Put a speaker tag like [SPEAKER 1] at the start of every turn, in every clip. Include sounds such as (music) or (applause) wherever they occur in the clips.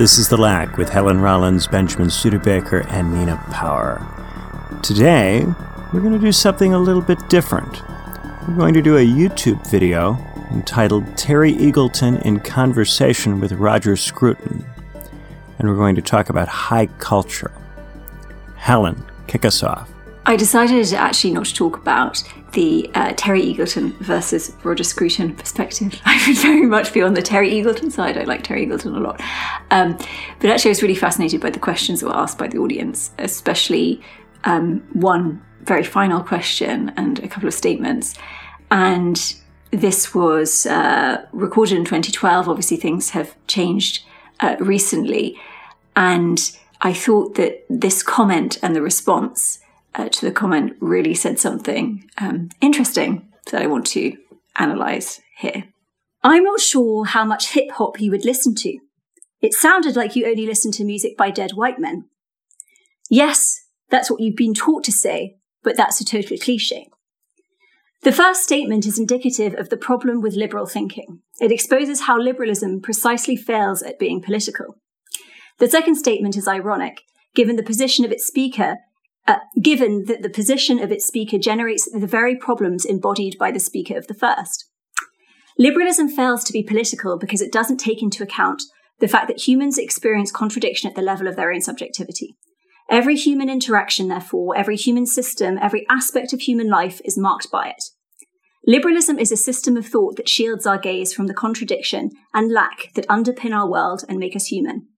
[SPEAKER 1] This is The Lack with Helen Rollins, Benjamin Studebaker, and Nina Power. Today, we're going to do something a little bit different. We're going to do a YouTube video entitled Terry Eagleton in Conversation with Roger Scruton. And we're going to talk about high culture. Helen, kick us off.
[SPEAKER 2] I decided actually not to talk about the uh, Terry Eagleton versus Roger Scruton perspective. (laughs) I would very much be on the Terry Eagleton side. I like Terry Eagleton a lot. Um, but actually, I was really fascinated by the questions that were asked by the audience, especially um, one very final question and a couple of statements. And this was uh, recorded in 2012. Obviously, things have changed uh, recently. And I thought that this comment and the response uh, to the comment really said something um, interesting that I want to analyze here. I'm not sure how much hip hop you would listen to. It sounded like you only listened to music by dead white men. Yes, that's what you've been taught to say, but that's a total cliche. The first statement is indicative of the problem with liberal thinking. It exposes how liberalism precisely fails at being political. The second statement is ironic, given the position of its speaker, uh, given that the position of its speaker generates the very problems embodied by the speaker of the first. Liberalism fails to be political because it doesn't take into account the fact that humans experience contradiction at the level of their own subjectivity. Every human interaction, therefore, every human system, every aspect of human life is marked by it. Liberalism is a system of thought that shields our gaze from the contradiction and lack that underpin our world and make us human.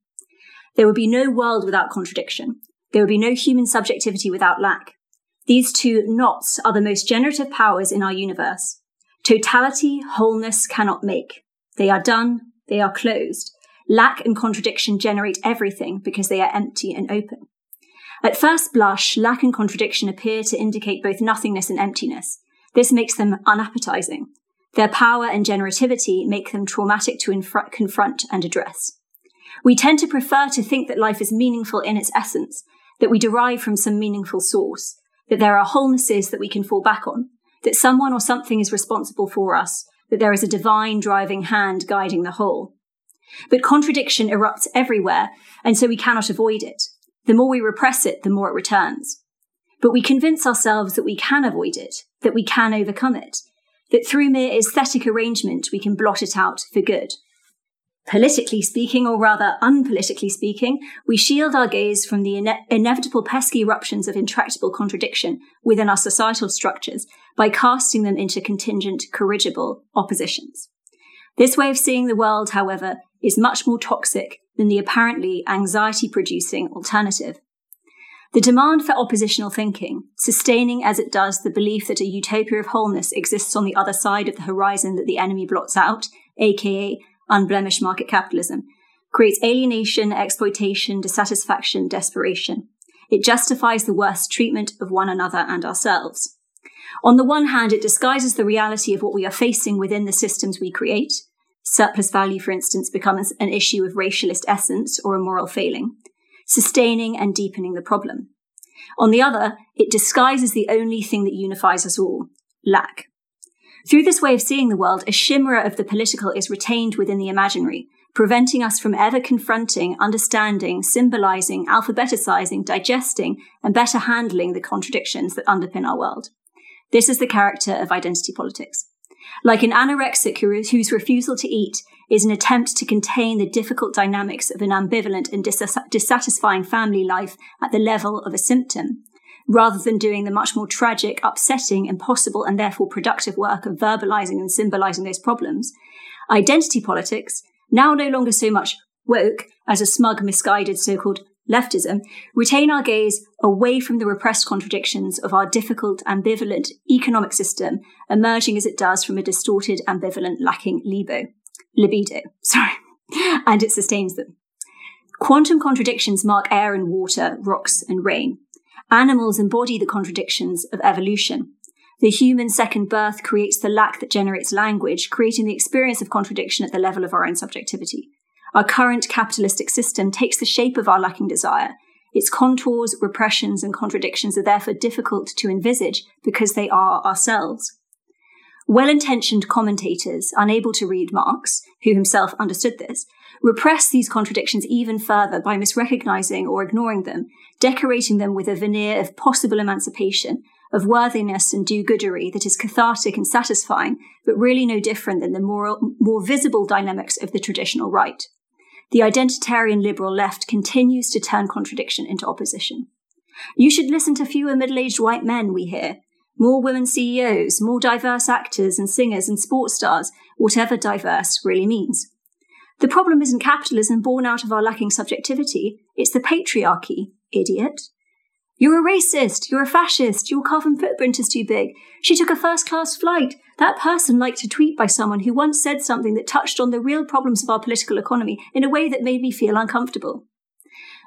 [SPEAKER 2] There would be no world without contradiction. There would be no human subjectivity without lack. These two nots are the most generative powers in our universe. Totality, wholeness cannot make. They are done, they are closed. Lack and contradiction generate everything because they are empty and open. At first blush, lack and contradiction appear to indicate both nothingness and emptiness. This makes them unappetizing. Their power and generativity make them traumatic to confront and address. We tend to prefer to think that life is meaningful in its essence, that we derive from some meaningful source, that there are wholenesses that we can fall back on, that someone or something is responsible for us, that there is a divine driving hand guiding the whole. But contradiction erupts everywhere, and so we cannot avoid it. The more we repress it, the more it returns. But we convince ourselves that we can avoid it, that we can overcome it, that through mere aesthetic arrangement we can blot it out for good. Politically speaking, or rather unpolitically speaking, we shield our gaze from the ine- inevitable pesky eruptions of intractable contradiction within our societal structures by casting them into contingent, corrigible oppositions. This way of seeing the world, however, is much more toxic than the apparently anxiety producing alternative. The demand for oppositional thinking, sustaining as it does the belief that a utopia of wholeness exists on the other side of the horizon that the enemy blots out, aka unblemished market capitalism, creates alienation, exploitation, dissatisfaction, desperation. It justifies the worst treatment of one another and ourselves. On the one hand, it disguises the reality of what we are facing within the systems we create, Surplus value, for instance, becomes an issue of racialist essence or a moral failing, sustaining and deepening the problem. On the other, it disguises the only thing that unifies us all lack. Through this way of seeing the world, a shimmer of the political is retained within the imaginary, preventing us from ever confronting, understanding, symbolizing, alphabeticizing, digesting, and better handling the contradictions that underpin our world. This is the character of identity politics. Like an anorexic whose refusal to eat is an attempt to contain the difficult dynamics of an ambivalent and dissatisfying family life at the level of a symptom, rather than doing the much more tragic, upsetting, impossible, and therefore productive work of verbalizing and symbolizing those problems, identity politics, now no longer so much woke as a smug, misguided so called leftism, retain our gaze away from the repressed contradictions of our difficult, ambivalent economic system, emerging as it does from a distorted, ambivalent, lacking libo, libido, (laughs) sorry, and it sustains them. Quantum contradictions mark air and water, rocks and rain. Animals embody the contradictions of evolution. The human second birth creates the lack that generates language, creating the experience of contradiction at the level of our own subjectivity. Our current capitalistic system takes the shape of our lacking desire. Its contours, repressions, and contradictions are therefore difficult to envisage because they are ourselves. Well intentioned commentators, unable to read Marx, who himself understood this, repress these contradictions even further by misrecognizing or ignoring them, decorating them with a veneer of possible emancipation, of worthiness and do-goodery that is cathartic and satisfying, but really no different than the more, more visible dynamics of the traditional right. The identitarian liberal left continues to turn contradiction into opposition. You should listen to fewer middle-aged white men, we hear. More women CEOs, more diverse actors and singers and sports stars, whatever diverse really means. The problem isn't capitalism born out of our lacking subjectivity, it's the patriarchy, idiot. You're a racist, you're a fascist, your carbon footprint is too big. She took a first class flight. That person liked a tweet by someone who once said something that touched on the real problems of our political economy in a way that made me feel uncomfortable.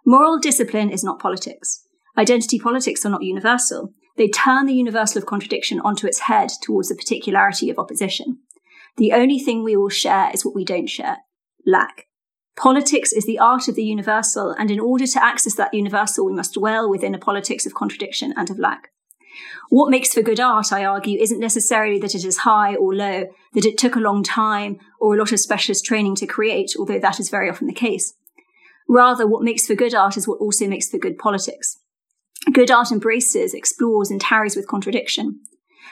[SPEAKER 2] Moral discipline is not politics. Identity politics are not universal. They turn the universal of contradiction onto its head towards the particularity of opposition. The only thing we all share is what we don't share lack. Politics is the art of the universal, and in order to access that universal, we must dwell within a politics of contradiction and of lack. What makes for good art, I argue, isn't necessarily that it is high or low, that it took a long time or a lot of specialist training to create, although that is very often the case. Rather, what makes for good art is what also makes for good politics. Good art embraces, explores, and tarries with contradiction.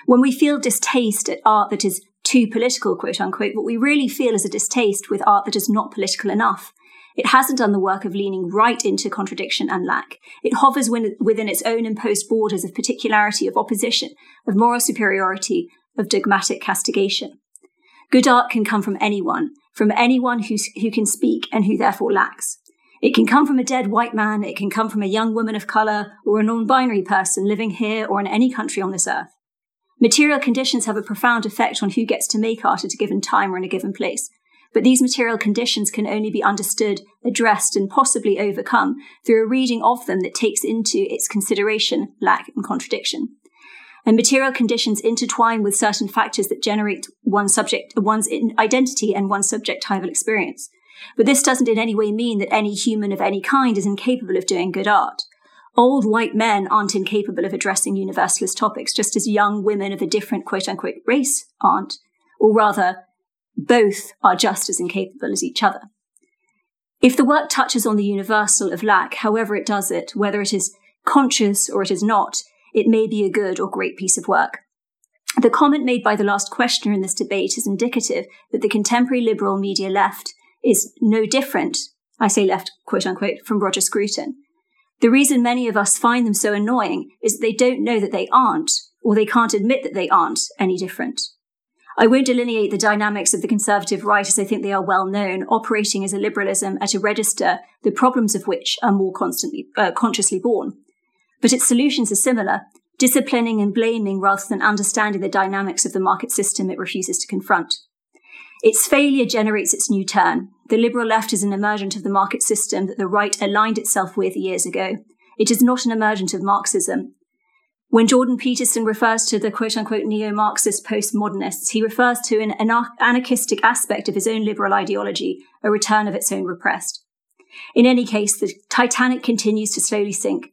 [SPEAKER 2] When we feel distaste at art that is too political, quote unquote, what we really feel is a distaste with art that is not political enough. It hasn't done the work of leaning right into contradiction and lack. It hovers within its own imposed borders of particularity, of opposition, of moral superiority, of dogmatic castigation. Good art can come from anyone, from anyone who, who can speak and who therefore lacks. It can come from a dead white man, it can come from a young woman of colour, or a non binary person living here or in any country on this earth. Material conditions have a profound effect on who gets to make art at a given time or in a given place. But these material conditions can only be understood, addressed, and possibly overcome through a reading of them that takes into its consideration lack and contradiction. And material conditions intertwine with certain factors that generate one subject, one's identity and one's subjectival experience. But this doesn't in any way mean that any human of any kind is incapable of doing good art. Old white men aren't incapable of addressing universalist topics, just as young women of a different quote unquote race aren't. Or rather, both are just as incapable as each other. If the work touches on the universal of lack, however it does it, whether it is conscious or it is not, it may be a good or great piece of work. The comment made by the last questioner in this debate is indicative that the contemporary liberal media left is no different, I say left, quote unquote, from Roger Scruton. The reason many of us find them so annoying is that they don't know that they aren't, or they can't admit that they aren't any different. I won't delineate the dynamics of the conservative right as I think they are well known, operating as a liberalism at a register, the problems of which are more constantly, uh, consciously born. But its solutions are similar, disciplining and blaming rather than understanding the dynamics of the market system it refuses to confront. Its failure generates its new turn. The liberal left is an emergent of the market system that the right aligned itself with years ago. It is not an emergent of Marxism. When Jordan Peterson refers to the quote unquote neo Marxist postmodernists, he refers to an anarchistic aspect of his own liberal ideology, a return of its own repressed. In any case, the Titanic continues to slowly sink.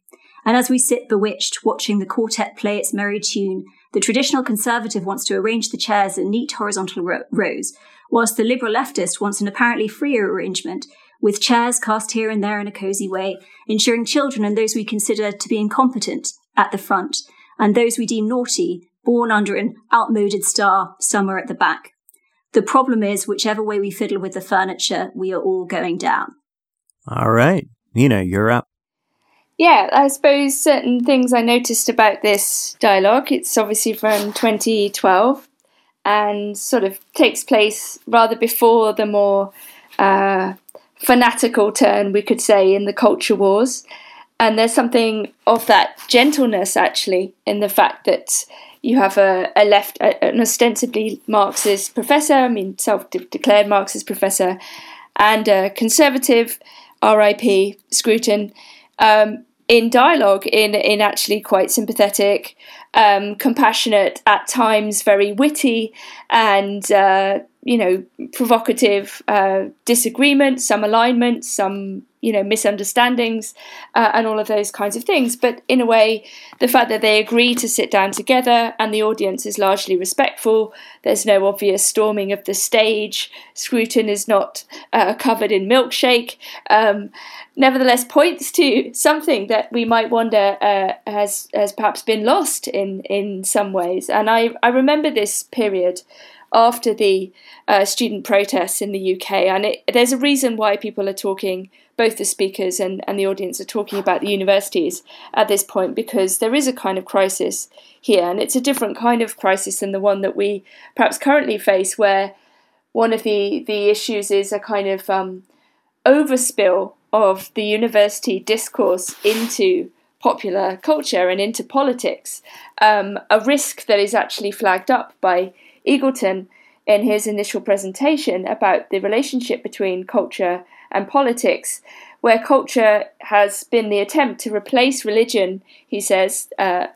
[SPEAKER 2] And as we sit bewitched, watching the quartet play its merry tune, the traditional conservative wants to arrange the chairs in neat horizontal rows, whilst the liberal leftist wants an apparently freer arrangement, with chairs cast here and there in a cosy way, ensuring children and those we consider to be incompetent at the front, and those we deem naughty, born under an outmoded star, somewhere at the back. The problem is, whichever way we fiddle with the furniture, we are all going down.
[SPEAKER 1] All right. Nina, you're up.
[SPEAKER 3] Yeah, I suppose certain things I noticed about this dialogue. It's obviously from 2012 and sort of takes place rather before the more uh, fanatical turn, we could say, in the culture wars. And there's something of that gentleness actually in the fact that you have a, a left, a, an ostensibly Marxist professor, I mean, self declared Marxist professor, and a conservative, RIP, Scruton, um, in dialogue, in, in actually quite sympathetic, um, compassionate, at times very witty, and uh, you know provocative uh, disagreement, some alignments, some you know misunderstandings uh, and all of those kinds of things but in a way the fact that they agree to sit down together and the audience is largely respectful there's no obvious storming of the stage scruton is not uh, covered in milkshake um, nevertheless points to something that we might wonder uh, has has perhaps been lost in in some ways and i i remember this period after the uh, student protests in the UK. And it, there's a reason why people are talking, both the speakers and, and the audience are talking about the universities at this point, because there is a kind of crisis here. And it's a different kind of crisis than the one that we perhaps currently face, where one of the, the issues is a kind of um, overspill of the university discourse into popular culture and into politics, um, a risk that is actually flagged up by Eagleton in his initial presentation about the relationship between culture and politics, where culture has been the attempt to replace religion, he says, uh,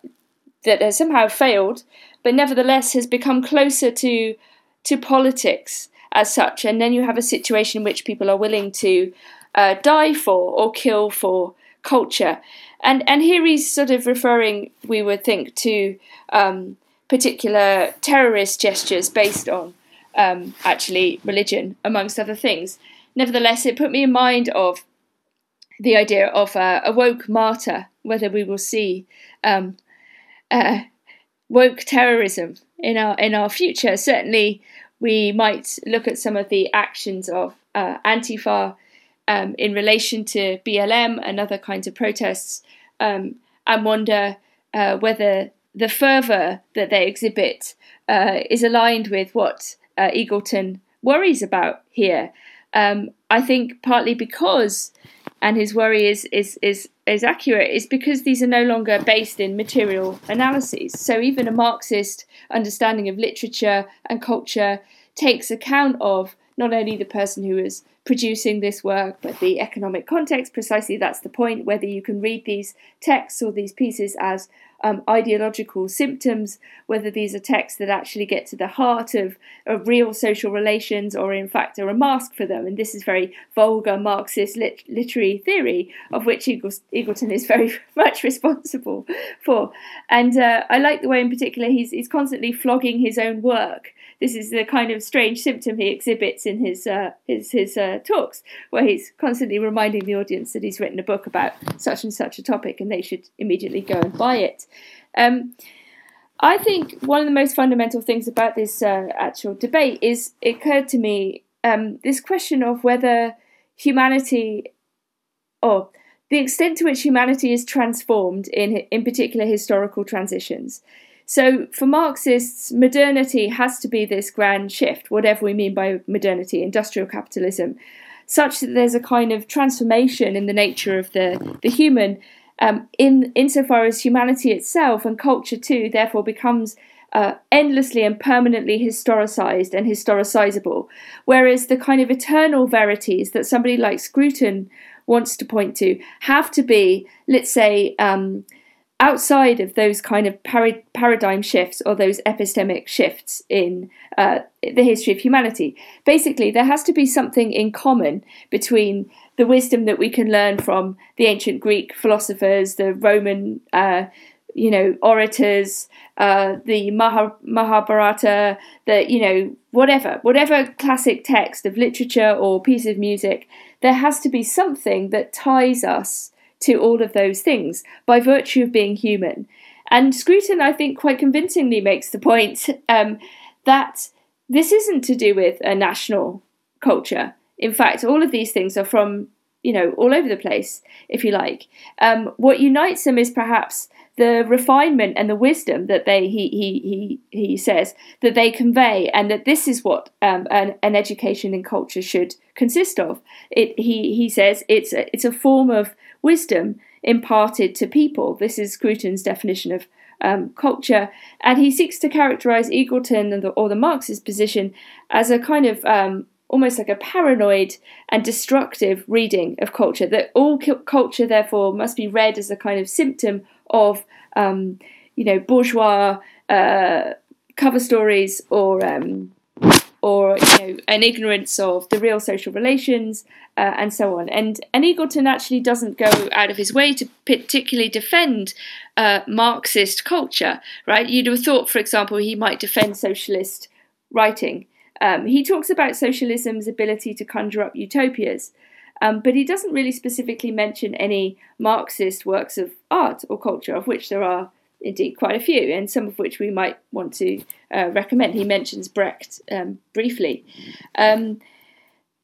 [SPEAKER 3] that has somehow failed, but nevertheless has become closer to to politics as such. And then you have a situation in which people are willing to uh, die for or kill for culture. And and here he's sort of referring, we would think, to um, particular terrorist gestures based on um, actually religion, amongst other things. Nevertheless, it put me in mind of the idea of uh, a woke martyr, whether we will see um, uh, woke terrorism in our in our future. Certainly, we might look at some of the actions of uh, Antifa um, in relation to BLM and other kinds of protests, um, and wonder uh, whether the fervour that they exhibit uh, is aligned with what uh, Eagleton worries about here. Um, I think partly because, and his worry is is is is accurate, is because these are no longer based in material analyses. So even a Marxist understanding of literature and culture takes account of not only the person who is producing this work, but the economic context. Precisely that's the point, whether you can read these texts or these pieces as um, ideological symptoms, whether these are texts that actually get to the heart of, of real social relations or in fact are a mask for them. And this is very vulgar Marxist lit- literary theory, of which Eagleton is very (laughs) much responsible for. And uh, I like the way in particular he's, he's constantly flogging his own work this is the kind of strange symptom he exhibits in his uh, his his uh, talks, where he's constantly reminding the audience that he's written a book about such and such a topic, and they should immediately go and buy it. Um, I think one of the most fundamental things about this uh, actual debate is it occurred to me um, this question of whether humanity or the extent to which humanity is transformed in in particular historical transitions. So for Marxists, modernity has to be this grand shift, whatever we mean by modernity, industrial capitalism, such that there's a kind of transformation in the nature of the, the human, um, in insofar as humanity itself and culture too, therefore becomes uh, endlessly and permanently historicized and historicizable. Whereas the kind of eternal verities that somebody like Scruton wants to point to have to be, let's say, um, outside of those kind of par- paradigm shifts or those epistemic shifts in uh, the history of humanity. Basically, there has to be something in common between the wisdom that we can learn from the ancient Greek philosophers, the Roman, uh, you know, orators, uh, the Mahabharata, the you know, whatever, whatever classic text of literature or piece of music. There has to be something that ties us to all of those things by virtue of being human. And Scruton, I think, quite convincingly makes the point um, that this isn't to do with a national culture. In fact, all of these things are from, you know, all over the place, if you like. Um, what unites them is perhaps the refinement and the wisdom that they he he he he says that they convey, and that this is what um, an, an education in culture should consist of. It he he says it's a, it's a form of wisdom imparted to people. This is Scruton's definition of um, culture, and he seeks to characterize Eagleton the, or the Marxist position as a kind of um, almost like a paranoid and destructive reading of culture. That all culture, therefore, must be read as a kind of symptom of, um, you know, bourgeois uh, cover stories or um, or you know, an ignorance of the real social relations, uh, and so on. And, and Eagleton actually doesn't go out of his way to particularly defend uh, Marxist culture, right? You'd have thought, for example, he might defend socialist writing. Um, he talks about socialism's ability to conjure up utopias, um, but he doesn't really specifically mention any Marxist works of art or culture, of which there are indeed quite a few, and some of which we might want to uh, recommend. He mentions Brecht um, briefly. Um,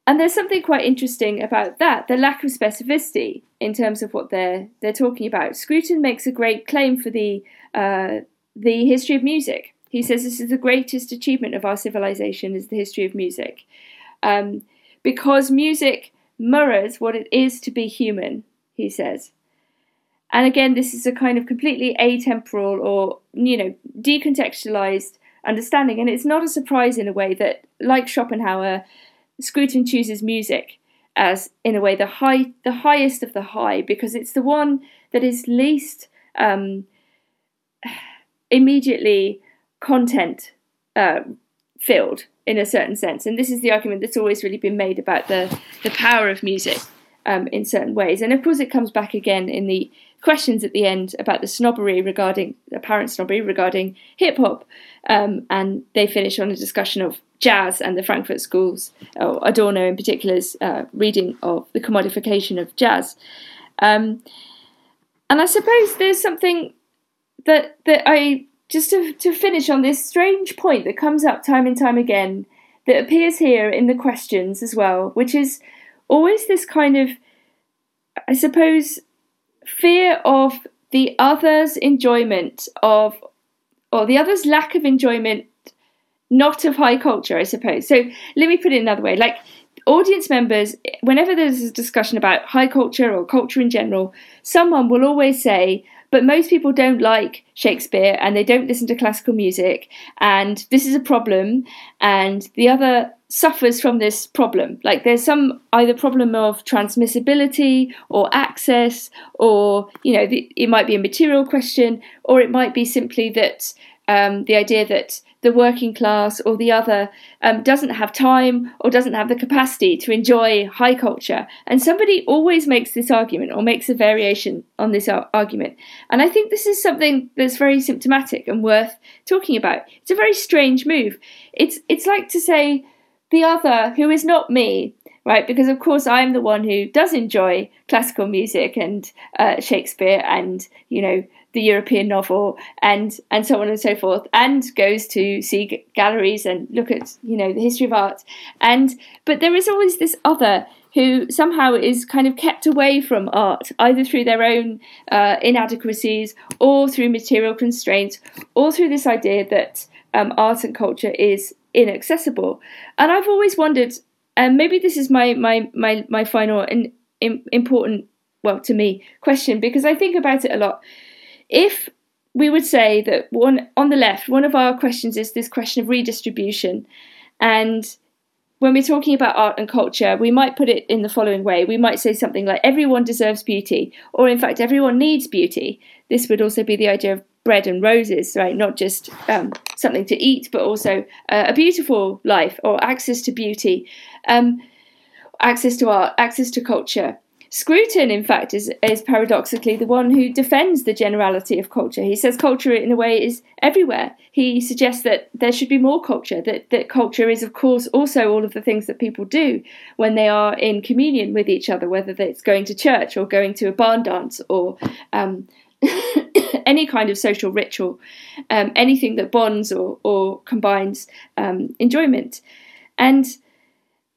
[SPEAKER 3] and there's something quite interesting about that, the lack of specificity in terms of what they're they're talking about. Scruton makes a great claim for the uh, the history of music. He says this is the greatest achievement of our civilization is the history of music, um, because music mirrors what it is to be human. He says, and again, this is a kind of completely atemporal or you know decontextualized understanding, and it's not a surprise in a way that, like Schopenhauer Scruton chooses music as, in a way, the high, the highest of the high, because it's the one that is least um, (sighs) immediately content uh, filled in a certain sense. And this is the argument that's always really been made about the, the power of music um, in certain ways. And of course, it comes back again in the questions at the end about the snobbery regarding apparent snobbery regarding hip hop. Um, and they finish on a discussion of jazz and the Frankfurt schools, or Adorno in particular's uh, reading of the commodification of jazz. Um, and I suppose there's something that that I just to, to finish on this strange point that comes up time and time again that appears here in the questions as well, which is always this kind of, I suppose, fear of the other's enjoyment of, or the other's lack of enjoyment not of high culture, I suppose. So let me put it another way. Like audience members, whenever there's a discussion about high culture or culture in general, someone will always say, but most people don't like Shakespeare and they don't listen to classical music, and this is a problem, and the other suffers from this problem. Like there's some either problem of transmissibility or access, or you know, the, it might be a material question, or it might be simply that um, the idea that the working class or the other um, doesn't have time or doesn't have the capacity to enjoy high culture. And somebody always makes this argument or makes a variation on this ar- argument. And I think this is something that's very symptomatic and worth talking about. It's a very strange move. It's it's like to say the other who is not me right? Because of course I'm the one who does enjoy classical music and uh, Shakespeare and you know the European novel and and so on and so forth, and goes to see galleries and look at you know the history of art. And but there is always this other who somehow is kind of kept away from art, either through their own uh, inadequacies or through material constraints, or through this idea that um, art and culture is inaccessible. And I've always wondered, and maybe this is my my my my final and important well to me question because I think about it a lot if we would say that one on the left, one of our questions is this question of redistribution, and when we're talking about art and culture, we might put it in the following way. We might say something like, everyone deserves beauty, or in fact, everyone needs beauty. This would also be the idea of bread and roses, right? Not just um, something to eat, but also uh, a beautiful life or access to beauty, um, access to art, access to culture. Scruton, in fact, is, is paradoxically the one who defends the generality of culture. He says culture, in a way, is everywhere. He suggests that there should be more culture, that, that culture is, of course, also all of the things that people do when they are in communion with each other, whether it's going to church or going to a barn dance or um, (coughs) any kind of social ritual, um, anything that bonds or, or combines um, enjoyment. And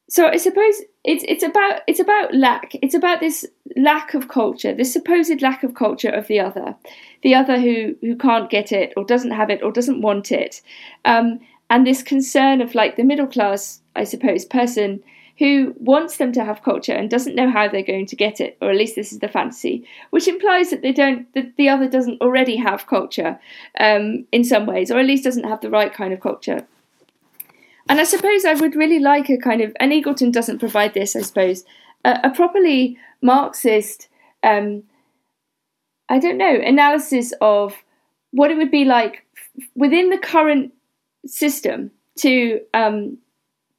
[SPEAKER 3] so I suppose it's it's about it's about lack. It's about this lack of culture, this supposed lack of culture of the other, the other who who can't get it or doesn't have it or doesn't want it, um, and this concern of like the middle class, I suppose, person who wants them to have culture and doesn't know how they're going to get it, or at least this is the fantasy, which implies that they don't, that the other doesn't already have culture um, in some ways, or at least doesn't have the right kind of culture. And I suppose I would really like a kind of, and Eagleton doesn't provide this, I suppose, a, a properly Marxist, um, I don't know, analysis of what it would be like within the current system to um,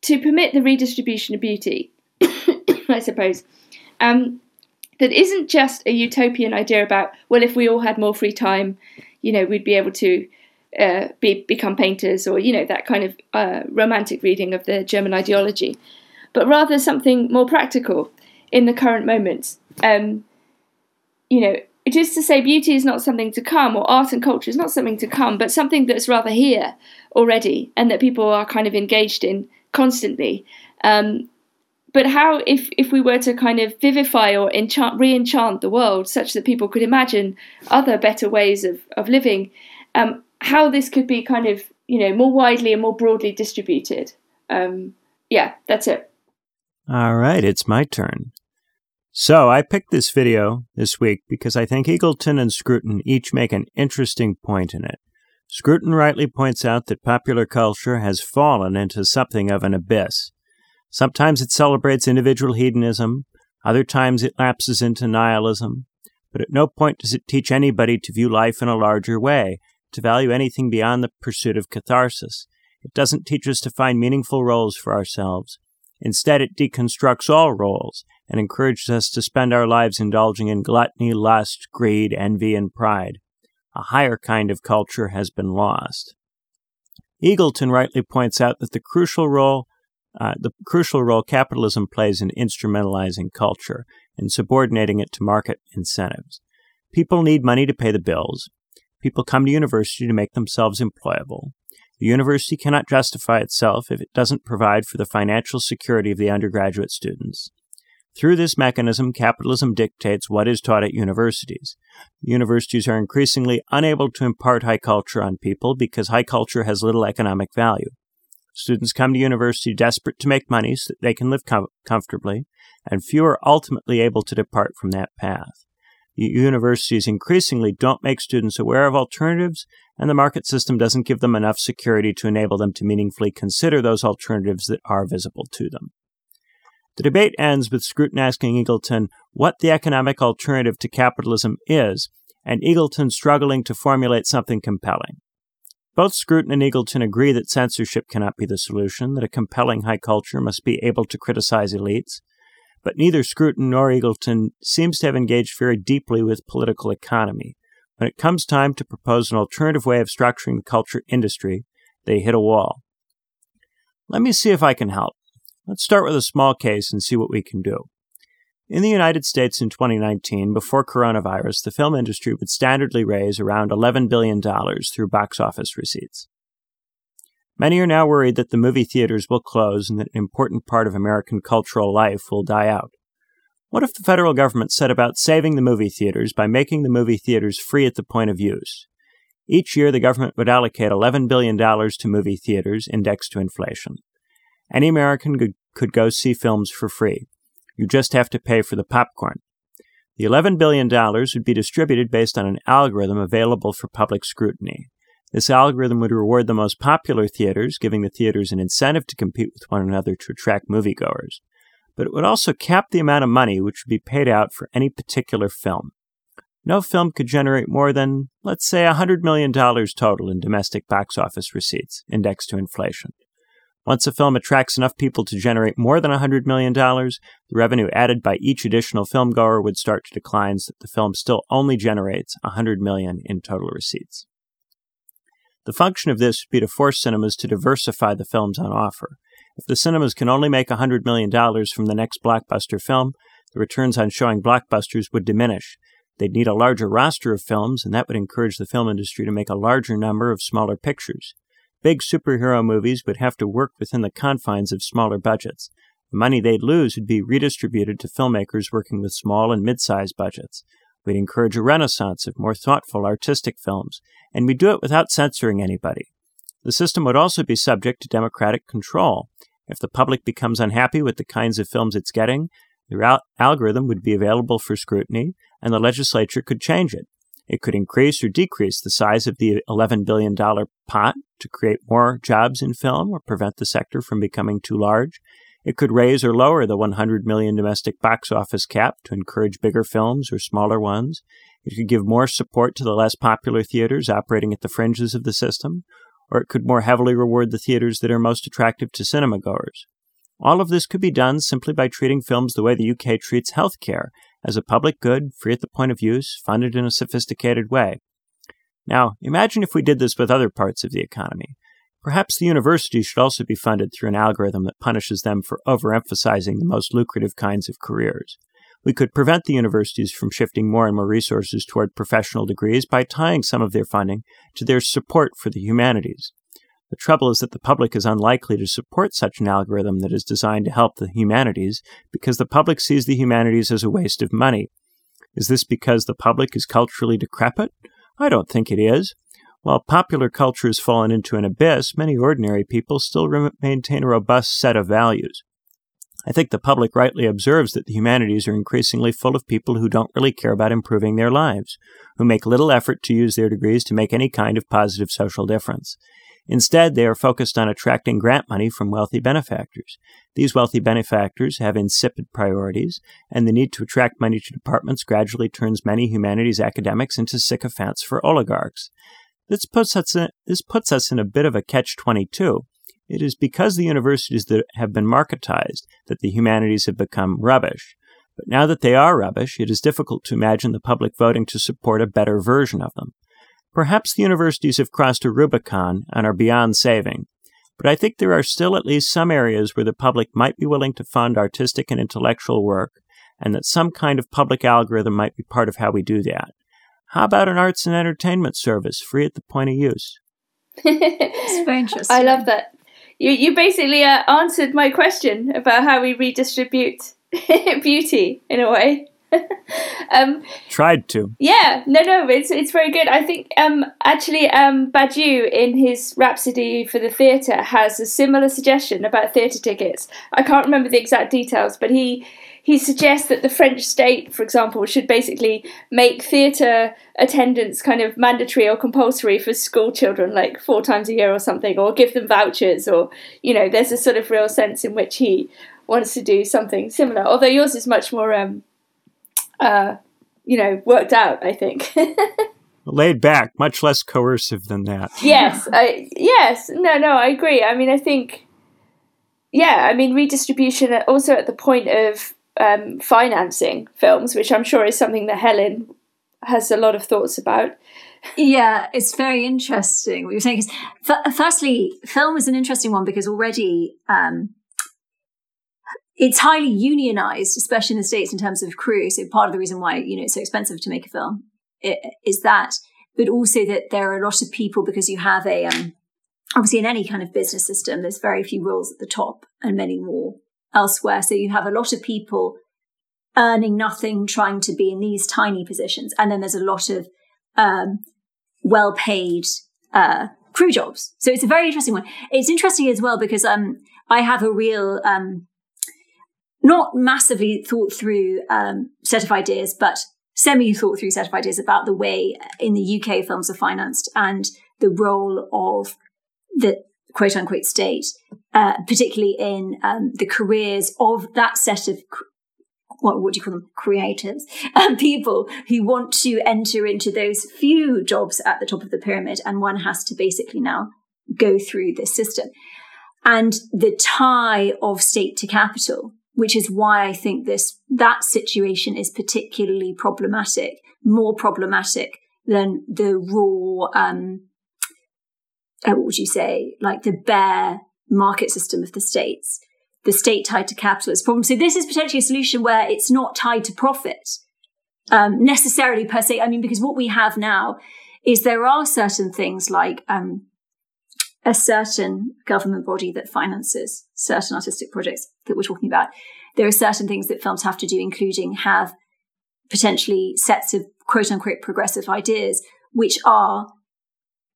[SPEAKER 3] to permit the redistribution of beauty, (coughs) I suppose. Um, that isn't just a utopian idea about well, if we all had more free time, you know, we'd be able to uh, be, become painters, or you know, that kind of uh, romantic reading of the German ideology, but rather something more practical in the current moment. Um, you know, just to say beauty is not something to come, or art and culture is not something to come, but something that's rather here already, and that people are kind of engaged in constantly. Um, but how if if we were to kind of vivify or enchant re-enchant the world such that people could imagine other better ways of of living um, how this could be kind of you know more widely and more broadly distributed. Um, yeah that's it.
[SPEAKER 1] All right it's my turn. So i picked this video this week because i think eagleton and scruton each make an interesting point in it. Scruton rightly points out that popular culture has fallen into something of an abyss. Sometimes it celebrates individual hedonism, other times it lapses into nihilism, but at no point does it teach anybody to view life in a larger way, to value anything beyond the pursuit of catharsis. It doesn't teach us to find meaningful roles for ourselves. Instead, it deconstructs all roles and encourages us to spend our lives indulging in gluttony, lust, greed, envy, and pride. A higher kind of culture has been lost. Eagleton rightly points out that the crucial role uh, the crucial role capitalism plays in instrumentalizing culture and subordinating it to market incentives. People need money to pay the bills. People come to university to make themselves employable. The university cannot justify itself if it doesn't provide for the financial security of the undergraduate students. Through this mechanism, capitalism dictates what is taught at universities. Universities are increasingly unable to impart high culture on people because high culture has little economic value. Students come to university desperate to make money so that they can live com- comfortably, and few are ultimately able to depart from that path. Universities increasingly don't make students aware of alternatives, and the market system doesn't give them enough security to enable them to meaningfully consider those alternatives that are visible to them. The debate ends with Scruton asking Eagleton what the economic alternative to capitalism is, and Eagleton struggling to formulate something compelling. Both Scruton and Eagleton agree that censorship cannot be the solution, that a compelling high culture must be able to criticize elites. But neither Scruton nor Eagleton seems to have engaged very deeply with political economy. When it comes time to propose an alternative way of structuring the culture industry, they hit a wall. Let me see if I can help. Let's start with a small case and see what we can do. In the United States in 2019, before coronavirus, the film industry would standardly raise around $11 billion through box office receipts. Many are now worried that the movie theaters will close and that an important part of American cultural life will die out. What if the federal government set about saving the movie theaters by making the movie theaters free at the point of use? Each year, the government would allocate $11 billion to movie theaters indexed to inflation. Any American could, could go see films for free. You just have to pay for the popcorn. The $11 billion would be distributed based on an algorithm available for public scrutiny. This algorithm would reward the most popular theaters, giving the theaters an incentive to compete with one another to attract moviegoers. But it would also cap the amount of money which would be paid out for any particular film. No film could generate more than, let's say, $100 million total in domestic box office receipts, indexed to inflation. Once a film attracts enough people to generate more than $100 million, the revenue added by each additional filmgoer would start to decline so that the film still only generates 100 million in total receipts. The function of this would be to force cinemas to diversify the films on offer. If the cinemas can only make $100 million from the next blockbuster film, the returns on showing blockbusters would diminish. They'd need a larger roster of films, and that would encourage the film industry to make a larger number of smaller pictures. Big superhero movies would have to work within the confines of smaller budgets. The money they'd lose would be redistributed to filmmakers working with small and mid sized budgets. We'd encourage a renaissance of more thoughtful artistic films, and we'd do it without censoring anybody. The system would also be subject to democratic control. If the public becomes unhappy with the kinds of films it's getting, the al- algorithm would be available for scrutiny, and the legislature could change it. It could increase or decrease the size of the $11 billion pot to create more jobs in film or prevent the sector from becoming too large. It could raise or lower the 100 million domestic box office cap to encourage bigger films or smaller ones. It could give more support to the less popular theaters operating at the fringes of the system, or it could more heavily reward the theaters that are most attractive to cinema goers. All of this could be done simply by treating films the way the UK treats healthcare, as a public good, free at the point of use, funded in a sophisticated way. Now, imagine if we did this with other parts of the economy. Perhaps the universities should also be funded through an algorithm that punishes them for overemphasizing the most lucrative kinds of careers. We could prevent the universities from shifting more and more resources toward professional degrees by tying some of their funding to their support for the humanities. The trouble is that the public is unlikely to support such an algorithm that is designed to help the humanities because the public sees the humanities as a waste of money. Is this because the public is culturally decrepit? I don't think it is. While popular culture has fallen into an abyss, many ordinary people still re- maintain a robust set of values. I think the public rightly observes that the humanities are increasingly full of people who don't really care about improving their lives, who make little effort to use their degrees to make any kind of positive social difference. Instead, they are focused on attracting grant money from wealthy benefactors. These wealthy benefactors have insipid priorities, and the need to attract money to departments gradually turns many humanities academics into sycophants for oligarchs. This puts us in, this puts us in a bit of a catch 22. It is because the universities that have been marketized that the humanities have become rubbish. But now that they are rubbish, it is difficult to imagine the public voting to support a better version of them. Perhaps the universities have crossed a Rubicon and are beyond saving, but I think there are still at least some areas where the public might be willing to fund artistic and intellectual work, and that some kind of public algorithm might be part of how we do that. How about an arts and entertainment service free at the point of use?
[SPEAKER 2] it's very interesting.
[SPEAKER 3] I love that. You you basically uh, answered my question about how we redistribute (laughs) beauty in a way. (laughs)
[SPEAKER 1] um, Tried to.
[SPEAKER 3] Yeah, no, no, it's it's very good. I think um, actually um, Badiou in his Rhapsody for the Theatre has a similar suggestion about theatre tickets. I can't remember the exact details, but he he suggests that the French state, for example, should basically make theatre attendance kind of mandatory or compulsory for school children, like four times a year or something, or give them vouchers, or you know, there's a sort of real sense in which he wants to do something similar. Although yours is much more um, uh, you know, worked out, I think. (laughs)
[SPEAKER 1] Laid back, much less coercive than that.
[SPEAKER 3] yes, I, yes, no, no, I agree. I mean, I think, yeah, I mean, redistribution also at the point of um, financing films, which I'm sure is something that Helen has a lot of thoughts about.
[SPEAKER 2] Yeah, it's very interesting what you're saying. Firstly, film is an interesting one because already um, it's highly unionized, especially in the States in terms of crew. So part of the reason why, you know, it's so expensive to make a film is that, but also that there are a lot of people because you have a, um, obviously in any kind of business system, there's very few rules at the top and many more elsewhere. So you have a lot of people earning nothing, trying to be in these tiny positions. And then there's a lot of, um, well paid, uh, crew jobs. So it's a very interesting one. It's interesting as well because, um, I have a real, um, not massively thought through um, set of ideas, but semi thought through set of ideas about the way in the UK films are financed and the role of the quote unquote state, uh, particularly in um, the careers of that set of what, what do you call them? Creatives, (laughs) um, people who want to enter into those few jobs at the top of the pyramid, and one has to basically now go through this system. And the tie of state to capital which is why I think this that situation is particularly problematic, more problematic than the raw, um, uh, what would you say, like the bare market system of the states. The state tied to capital is a problem. So this is potentially a solution where it's not tied to profit um, necessarily per se. I mean, because what we have now is there are certain things like um, a certain government body that finances certain artistic projects that we're talking about, there are certain things that films have to do, including have potentially sets of quote unquote progressive ideas, which are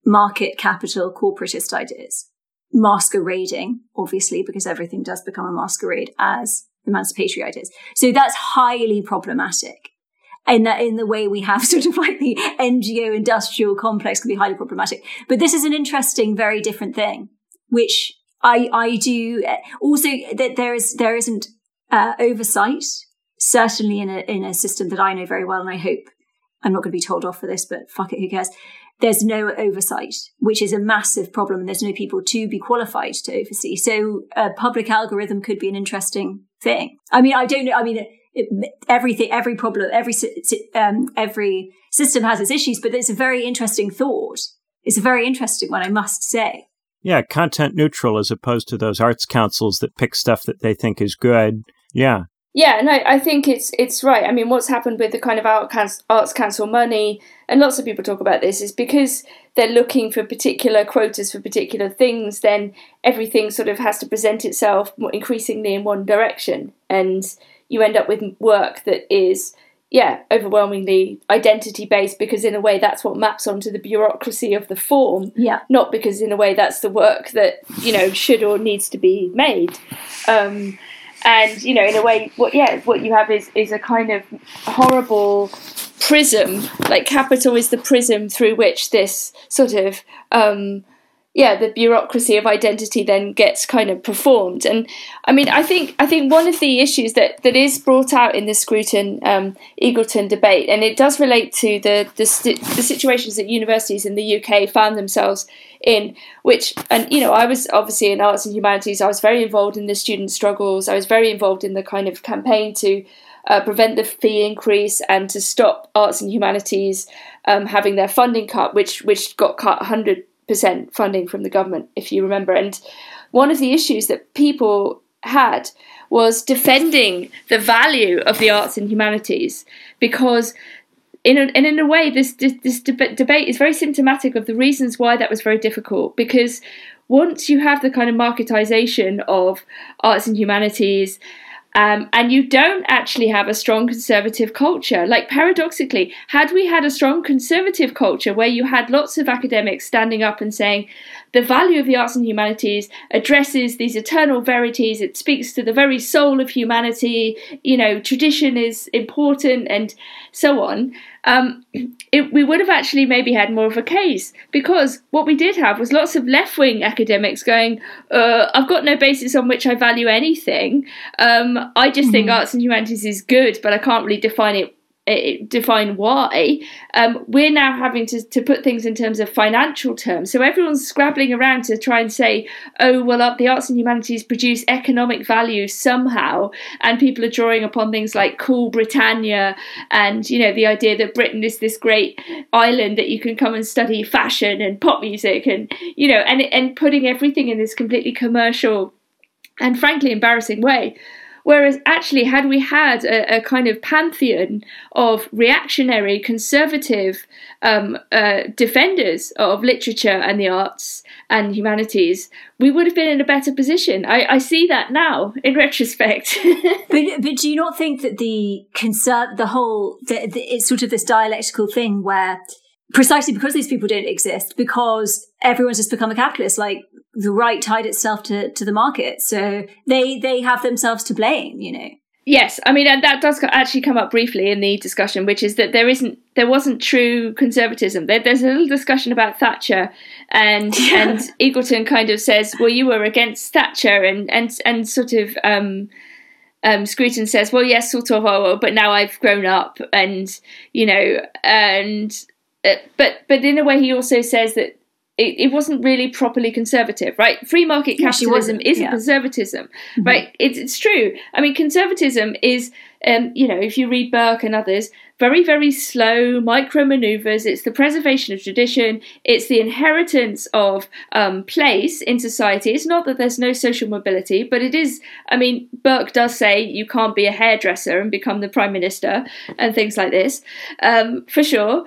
[SPEAKER 2] market capital corporatist ideas, masquerading, obviously, because everything does become a masquerade as emancipatory ideas. So that's highly problematic in that in the way we have (laughs) sort of like the NGO industrial complex can be highly problematic. But this is an interesting, very different thing, which I I do also that there is there isn't uh, oversight certainly in a in a system that I know very well, and I hope I'm not going to be told off for this, but fuck it, who cares? There's no oversight, which is a massive problem. And there's no people to be qualified to oversee. So a public algorithm could be an interesting thing. I mean, I don't know. I mean, it, everything, every problem, every, um, every system has its issues, but it's a very interesting thought. It's a very interesting one, I must say.
[SPEAKER 1] Yeah, content neutral as opposed to those arts councils that pick stuff that they think is good. Yeah,
[SPEAKER 3] yeah, and I, I think it's it's right. I mean, what's happened with the kind of arts council money, and lots of people talk about this, is because they're looking for particular quotas for particular things. Then everything sort of has to present itself increasingly in one direction, and you end up with work that is yeah overwhelmingly identity based because in a way that's what maps onto the bureaucracy of the form
[SPEAKER 2] yeah
[SPEAKER 3] not because in a way that's the work that you know should or needs to be made um, and you know in a way what yeah what you have is is a kind of horrible prism. Like capital is the prism through which this sort of um, yeah the bureaucracy of identity then gets kind of performed. And i mean i think i think one of the issues that that is brought out in the scruton um, eagleton debate and it does relate to the the, the situations that universities in the uk found themselves in which and you know i was obviously in arts and humanities. I was very involved in the student struggles. I was very involved in the kind of campaign to uh, prevent the fee increase and to stop arts and humanities um, having their funding cut which which got cut 100 percent funding from the government, if you remember. And one of the issues that people had was defending the value of the arts and humanities because in a, and in a way this this, this deb- debate is very symptomatic of the reasons why that was very difficult because once you have the kind of marketization of arts and humanities um, and you don't actually have a strong conservative culture. Like, paradoxically, had we had a strong conservative culture where you had lots of academics standing up and saying, the value of the arts and humanities addresses these eternal verities, it speaks to the very soul of humanity, you know, tradition is important, and so on, um, (clears throat) it, we would have actually maybe had more of a case because what we did have was lots of left wing academics going, uh, I've got no basis on which I value anything. Um, I just mm-hmm. think arts and humanities is good, but I can't really define it define why, um, we're now having to, to put things in terms of financial terms. So everyone's scrabbling around to try and say, oh, well, the arts and humanities produce economic value somehow. And people are drawing upon things like cool Britannia and, you know, the idea that Britain is this great island that you can come and study fashion and pop music and, you know, and, and putting everything in this completely commercial and frankly embarrassing way. Whereas, actually, had we had a, a kind of pantheon of reactionary, conservative um, uh, defenders of literature and the arts and humanities, we would have been in a better position. I, I see that now in retrospect. (laughs)
[SPEAKER 2] but, but do you not think that the conser- the whole, the, the, it's sort of this dialectical thing where precisely because these people don't exist, because everyone's just become a capitalist, like the right tied itself to, to the market. So they, they have themselves to blame, you know.
[SPEAKER 3] Yes, I mean that does actually come up briefly in the discussion, which is that there isn't, there wasn't true conservatism. There, there's a little discussion about Thatcher, and (laughs) and Eagleton kind of says, "Well, you were against Thatcher," and and and sort of um, um, Scruton says, "Well, yes, sort of, oh, but now I've grown up, and you know, and uh, but but in a way, he also says that it, it wasn't really properly conservative, right? Free market capitalism isn't yeah. conservatism, mm-hmm. right? It's, it's true. I mean, conservatism is, um, you know, if you read Burke and others, very, very slow micro maneuvers. It's the preservation of tradition. It's the inheritance of um, place in society. It's not that there's no social mobility, but it is. I mean, Burke does say you can't be a hairdresser and become the prime minister and things like this, um, for sure.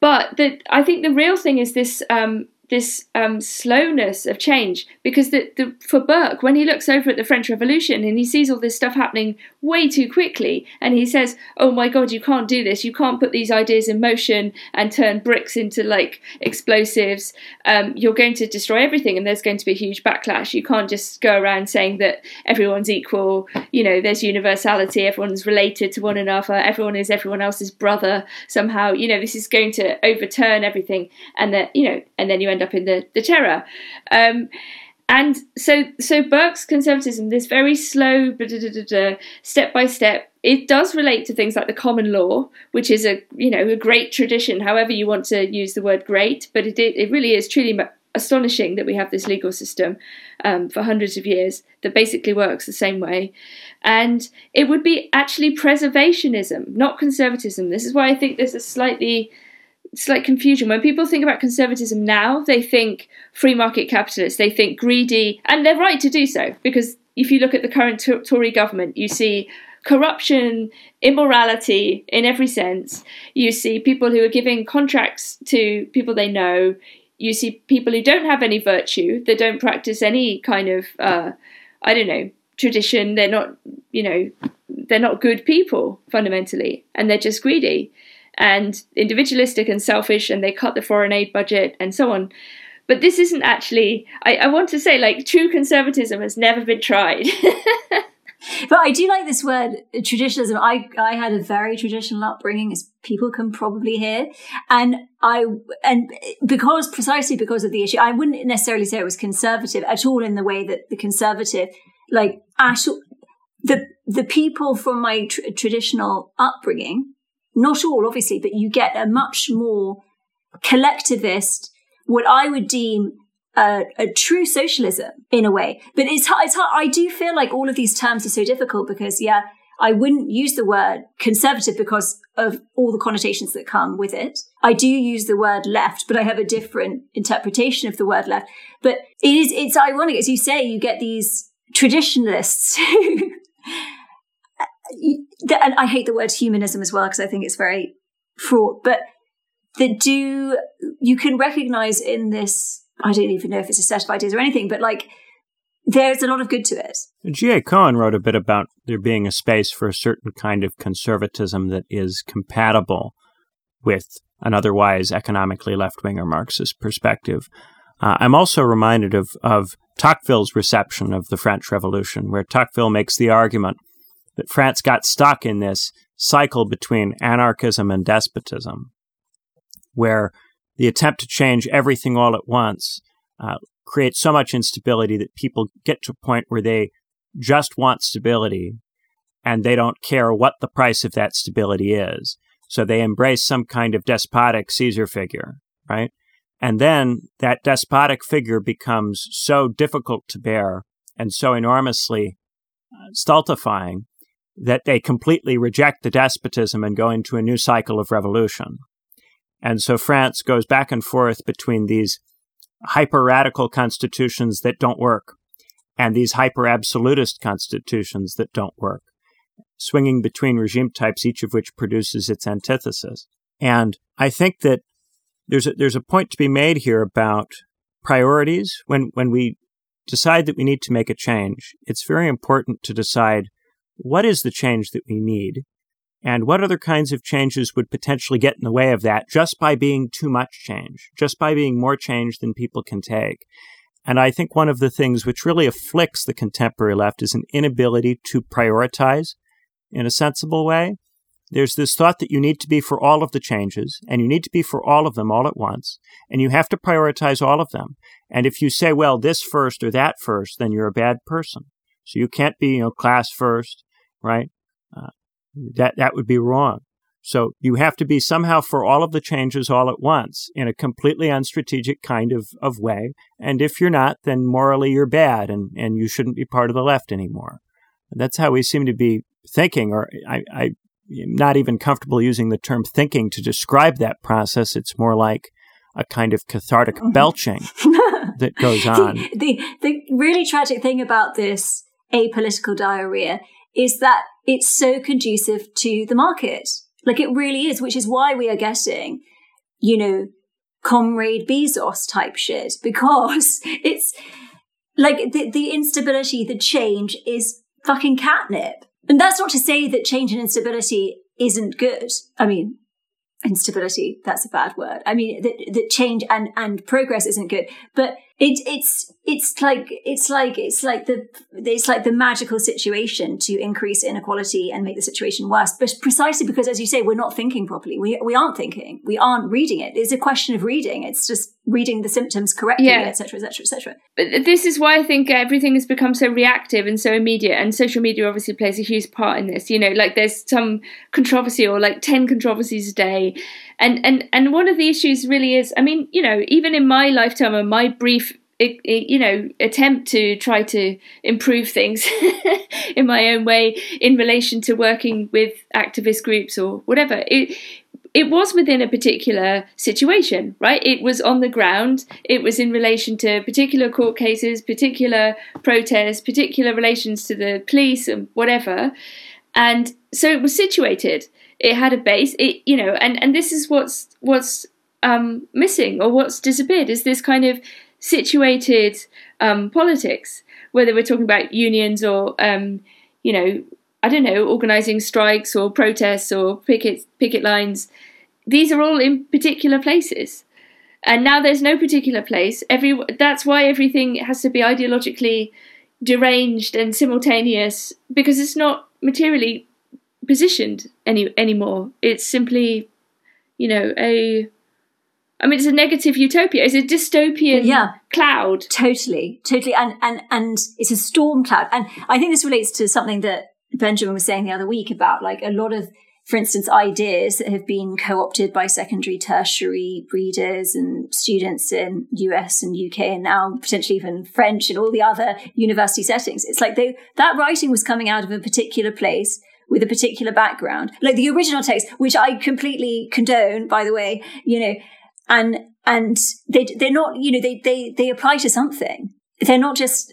[SPEAKER 3] But the, I think the real thing is this um, this um, slowness of change because the, the, for Burke, when he looks over at the French Revolution and he sees all this stuff happening way too quickly, and he says, "Oh my God, you can't do this! You can't put these ideas in motion and turn bricks into like explosives. Um, you're going to destroy everything, and there's going to be a huge backlash. You can't just go around saying that everyone's equal. You know, there's universality. Everyone's related to one another. Everyone is everyone else's brother somehow. You know, this is going to overturn everything, and that you know, and then you end end up in the the terror. Um, and so so Burke's conservatism, this very slow, step by step it does relate to things like the common law, which is a you know a great tradition, however you want to use the word great, but it it really is truly astonishing that we have this legal system um, for hundreds of years that basically works the same way. And it would be actually preservationism, not conservatism. This is why I think there's a slightly slight confusion. When people think about conservatism now, they think free market capitalists, they think greedy, and they're right to do so because if you look at the current Tory government, you see corruption, immorality in every sense. You see people who are giving contracts to people they know you see people who don't have any virtue, they don't practice any kind of, uh, I don't know, tradition. They're not, you know, they're not good people fundamentally, and they're just greedy and individualistic and selfish, and they cut the foreign aid budget and so on. But this isn't actually, I, I want to say, like, true conservatism has never been tried. (laughs)
[SPEAKER 2] but I do like this word traditionalism. I I had a very traditional upbringing, as people can probably hear, and I and because precisely because of the issue, I wouldn't necessarily say it was conservative at all in the way that the conservative, like actual, the the people from my tr- traditional upbringing, not all obviously, but you get a much more collectivist, what I would deem a, a, true socialism in a way. But it's hard, it's hard. I do feel like all of these terms are so difficult because, yeah, I wouldn't use the word conservative because of all the connotations that come with it. I do use the word left, but I have a different interpretation of the word left. But it is, it's ironic. As you say, you get these traditionalists (laughs) who, and I hate the word humanism as well because I think it's very fraught, but that do, you can recognize in this I don't even know if it's a set of ideas or anything, but like there's a lot of good to it.
[SPEAKER 1] G.A. Cohen wrote a bit about there being a space for a certain kind of conservatism that is compatible with an otherwise economically left wing or Marxist perspective. Uh, I'm also reminded of, of Tocqueville's reception of the French Revolution, where Tocqueville makes the argument that France got stuck in this cycle between anarchism and despotism, where the attempt to change everything all at once uh, creates so much instability that people get to a point where they just want stability and they don't care what the price of that stability is. So they embrace some kind of despotic Caesar figure, right? And then that despotic figure becomes so difficult to bear and so enormously uh, stultifying that they completely reject the despotism and go into a new cycle of revolution. And so France goes back and forth between these hyper radical constitutions that don't work and these hyper absolutist constitutions that don't work, swinging between regime types, each of which produces its antithesis. And I think that there's a, there's a point to be made here about priorities. When, when we decide that we need to make a change, it's very important to decide what is the change that we need and what other kinds of changes would potentially get in the way of that just by being too much change, just by being more change than people can take. And I think one of the things which really afflicts the contemporary left is an inability to prioritize in a sensible way. There's this thought that you need to be for all of the changes, and you need to be for all of them all at once, and you have to prioritize all of them. And if you say, well, this first or that first, then you're a bad person. So you can't be, you know, class first, right? Uh, that that would be wrong. So you have to be somehow for all of the changes all at once in a completely unstrategic kind of, of way. And if you're not, then morally you're bad and, and you shouldn't be part of the left anymore. That's how we seem to be thinking, or I, I am not even comfortable using the term thinking to describe that process. It's more like a kind of cathartic mm-hmm. belching (laughs) that goes on.
[SPEAKER 2] The, the, the really tragic thing about this apolitical diarrhea is that it's so conducive to the market. Like it really is, which is why we are getting, you know, comrade Bezos type shit (laughs) because it's like the, the instability, the change is fucking catnip. And that's not to say that change and instability isn't good. I mean, instability, that's a bad word. I mean, that, that change and, and progress isn't good, but it, it's it's like it's like it's like the it's like the magical situation to increase inequality and make the situation worse. But precisely because, as you say, we're not thinking properly. We we aren't thinking. We aren't reading it. It's a question of reading. It's just reading the symptoms correctly, etc., etc., etc.
[SPEAKER 3] But this is why I think uh, everything has become so reactive and so immediate, and social media obviously plays a huge part in this. You know, like there's some controversy or like ten controversies a day, and and and one of the issues really is, I mean, you know, even in my lifetime and my brief you know attempt to try to improve things (laughs) in my own way in relation to working with activist groups or whatever it it was within a particular situation, right? It was on the ground. It was in relation to particular court cases, particular protests, particular relations to the police and whatever. And so it was situated. It had a base. It, you know, and, and this is what's what's um, missing or what's disappeared is this kind of situated um, politics, whether we're talking about unions or um, you know I don't know, organising strikes or protests or picket picket lines. These are all in particular places, and now there's no particular place. Every that's why everything has to be ideologically deranged and simultaneous because it's not materially positioned any anymore. It's simply, you know, a I mean, it's a negative utopia. It's a dystopian yeah, cloud.
[SPEAKER 2] Totally, totally, and and and it's a storm cloud. And I think this relates to something that Benjamin was saying the other week about like a lot of, for instance, ideas that have been co-opted by secondary, tertiary readers and students in US and UK, and now potentially even French and all the other university settings. It's like they, that writing was coming out of a particular place with a particular background, like the original text, which I completely condone, by the way, you know, and and they they're not, you know, they they they apply to something. They're not just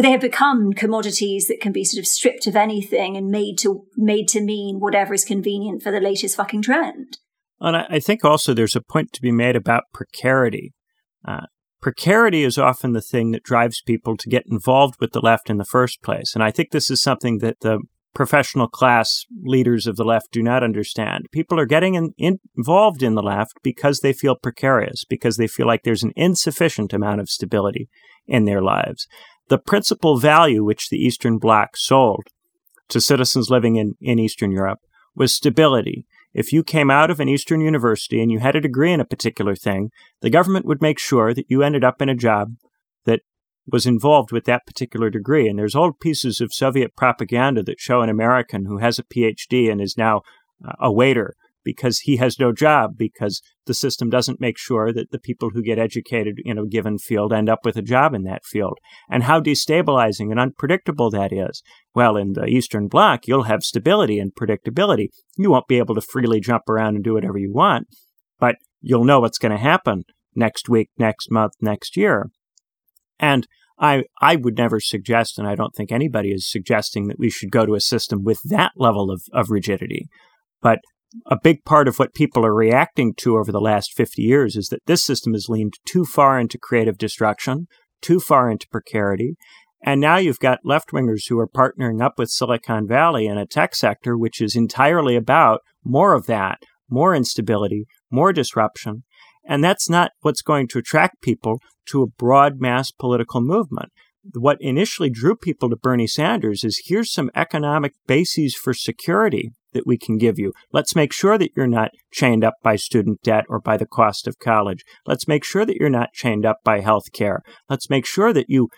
[SPEAKER 2] they have become commodities that can be sort of stripped of anything and made to made to mean whatever is convenient for the latest fucking trend.
[SPEAKER 1] And I think also there's a point to be made about precarity. Uh, precarity is often the thing that drives people to get involved with the left in the first place. And I think this is something that the professional class leaders of the left do not understand. People are getting in, in, involved in the left because they feel precarious, because they feel like there's an insufficient amount of stability in their lives. The principal value which the Eastern Bloc sold to citizens living in, in Eastern Europe was stability. If you came out of an Eastern university and you had a degree in a particular thing, the government would make sure that you ended up in a job that was involved with that particular degree. And there's old pieces of Soviet propaganda that show an American who has a PhD and is now uh, a waiter because he has no job because the system doesn't make sure that the people who get educated in a given field end up with a job in that field. And how destabilizing and unpredictable that is. Well, in the Eastern Bloc, you'll have stability and predictability. You won't be able to freely jump around and do whatever you want, but you'll know what's going to happen next week, next month, next year. And I, I would never suggest, and I don't think anybody is suggesting that we should go to a system with that level of, of rigidity. But a big part of what people are reacting to over the last 50 years is that this system has leaned too far into creative destruction, too far into precarity. And now you've got left wingers who are partnering up with Silicon Valley in a tech sector, which is entirely about more of that, more instability, more disruption. And that's not what's going to attract people to a broad mass political movement what initially drew people to Bernie Sanders is here's some economic bases for security that we can give you. Let's make sure that you're not chained up by student debt or by the cost of college. Let's make sure that you're not chained up by health care. Let's make sure that you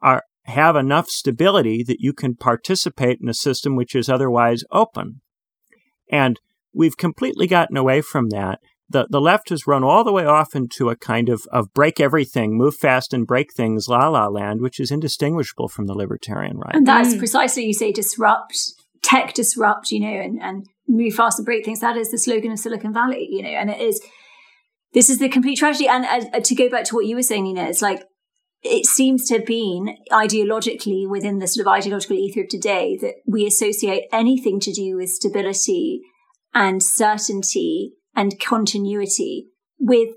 [SPEAKER 1] are have enough stability that you can participate in a system which is otherwise open. And we've completely gotten away from that the, the left has run all the way off into a kind of, of break everything, move fast and break things, la la land, which is indistinguishable from the libertarian right.
[SPEAKER 2] And that's mm. precisely, you say, disrupt, tech disrupt, you know, and, and move fast and break things. That is the slogan of Silicon Valley, you know, and it is, this is the complete tragedy. And uh, to go back to what you were saying, Nina, it's like, it seems to have been ideologically within the sort of ideological ether of today that we associate anything to do with stability and certainty and continuity with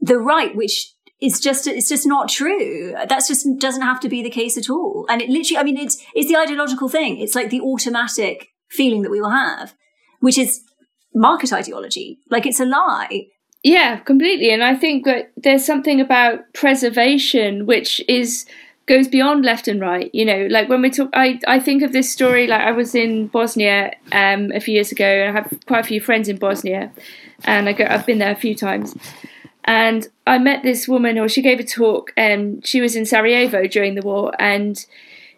[SPEAKER 2] the right, which is just it's just not true. That's just doesn't have to be the case at all. And it literally, I mean, it's it's the ideological thing. It's like the automatic feeling that we will have, which is market ideology. Like it's a lie.
[SPEAKER 3] Yeah, completely. And I think that there's something about preservation which is goes beyond left and right. You know, like when we talk, I, I think of this story. Like I was in Bosnia um, a few years ago, and I have quite a few friends in Bosnia, and I go, I've been there a few times. And I met this woman, or she gave a talk, and she was in Sarajevo during the war, and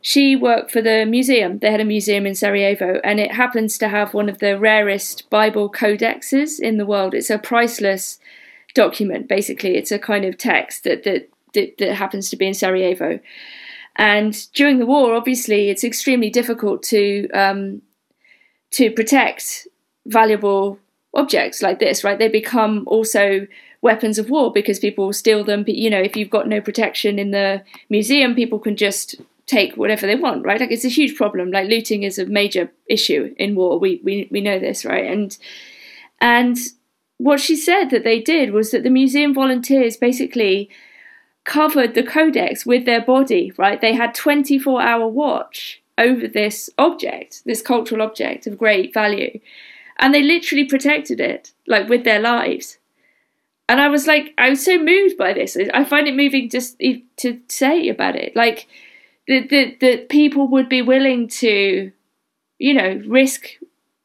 [SPEAKER 3] she worked for the museum. They had a museum in Sarajevo, and it happens to have one of the rarest Bible codexes in the world. It's a priceless document, basically. It's a kind of text that that that, that happens to be in Sarajevo. And during the war, obviously, it's extremely difficult to um, to protect valuable objects like this, right? They become also weapons of war because people steal them. You know, if you've got no protection in the museum, people can just take whatever they want, right? Like it's a huge problem. Like looting is a major issue in war. We we we know this, right? And and what she said that they did was that the museum volunteers basically covered the codex with their body, right? They had 24 hour watch over this object, this cultural object of great value. And they literally protected it, like with their lives. And I was like, I was so moved by this. I find it moving just to say about it. Like, that that people would be willing to, you know, risk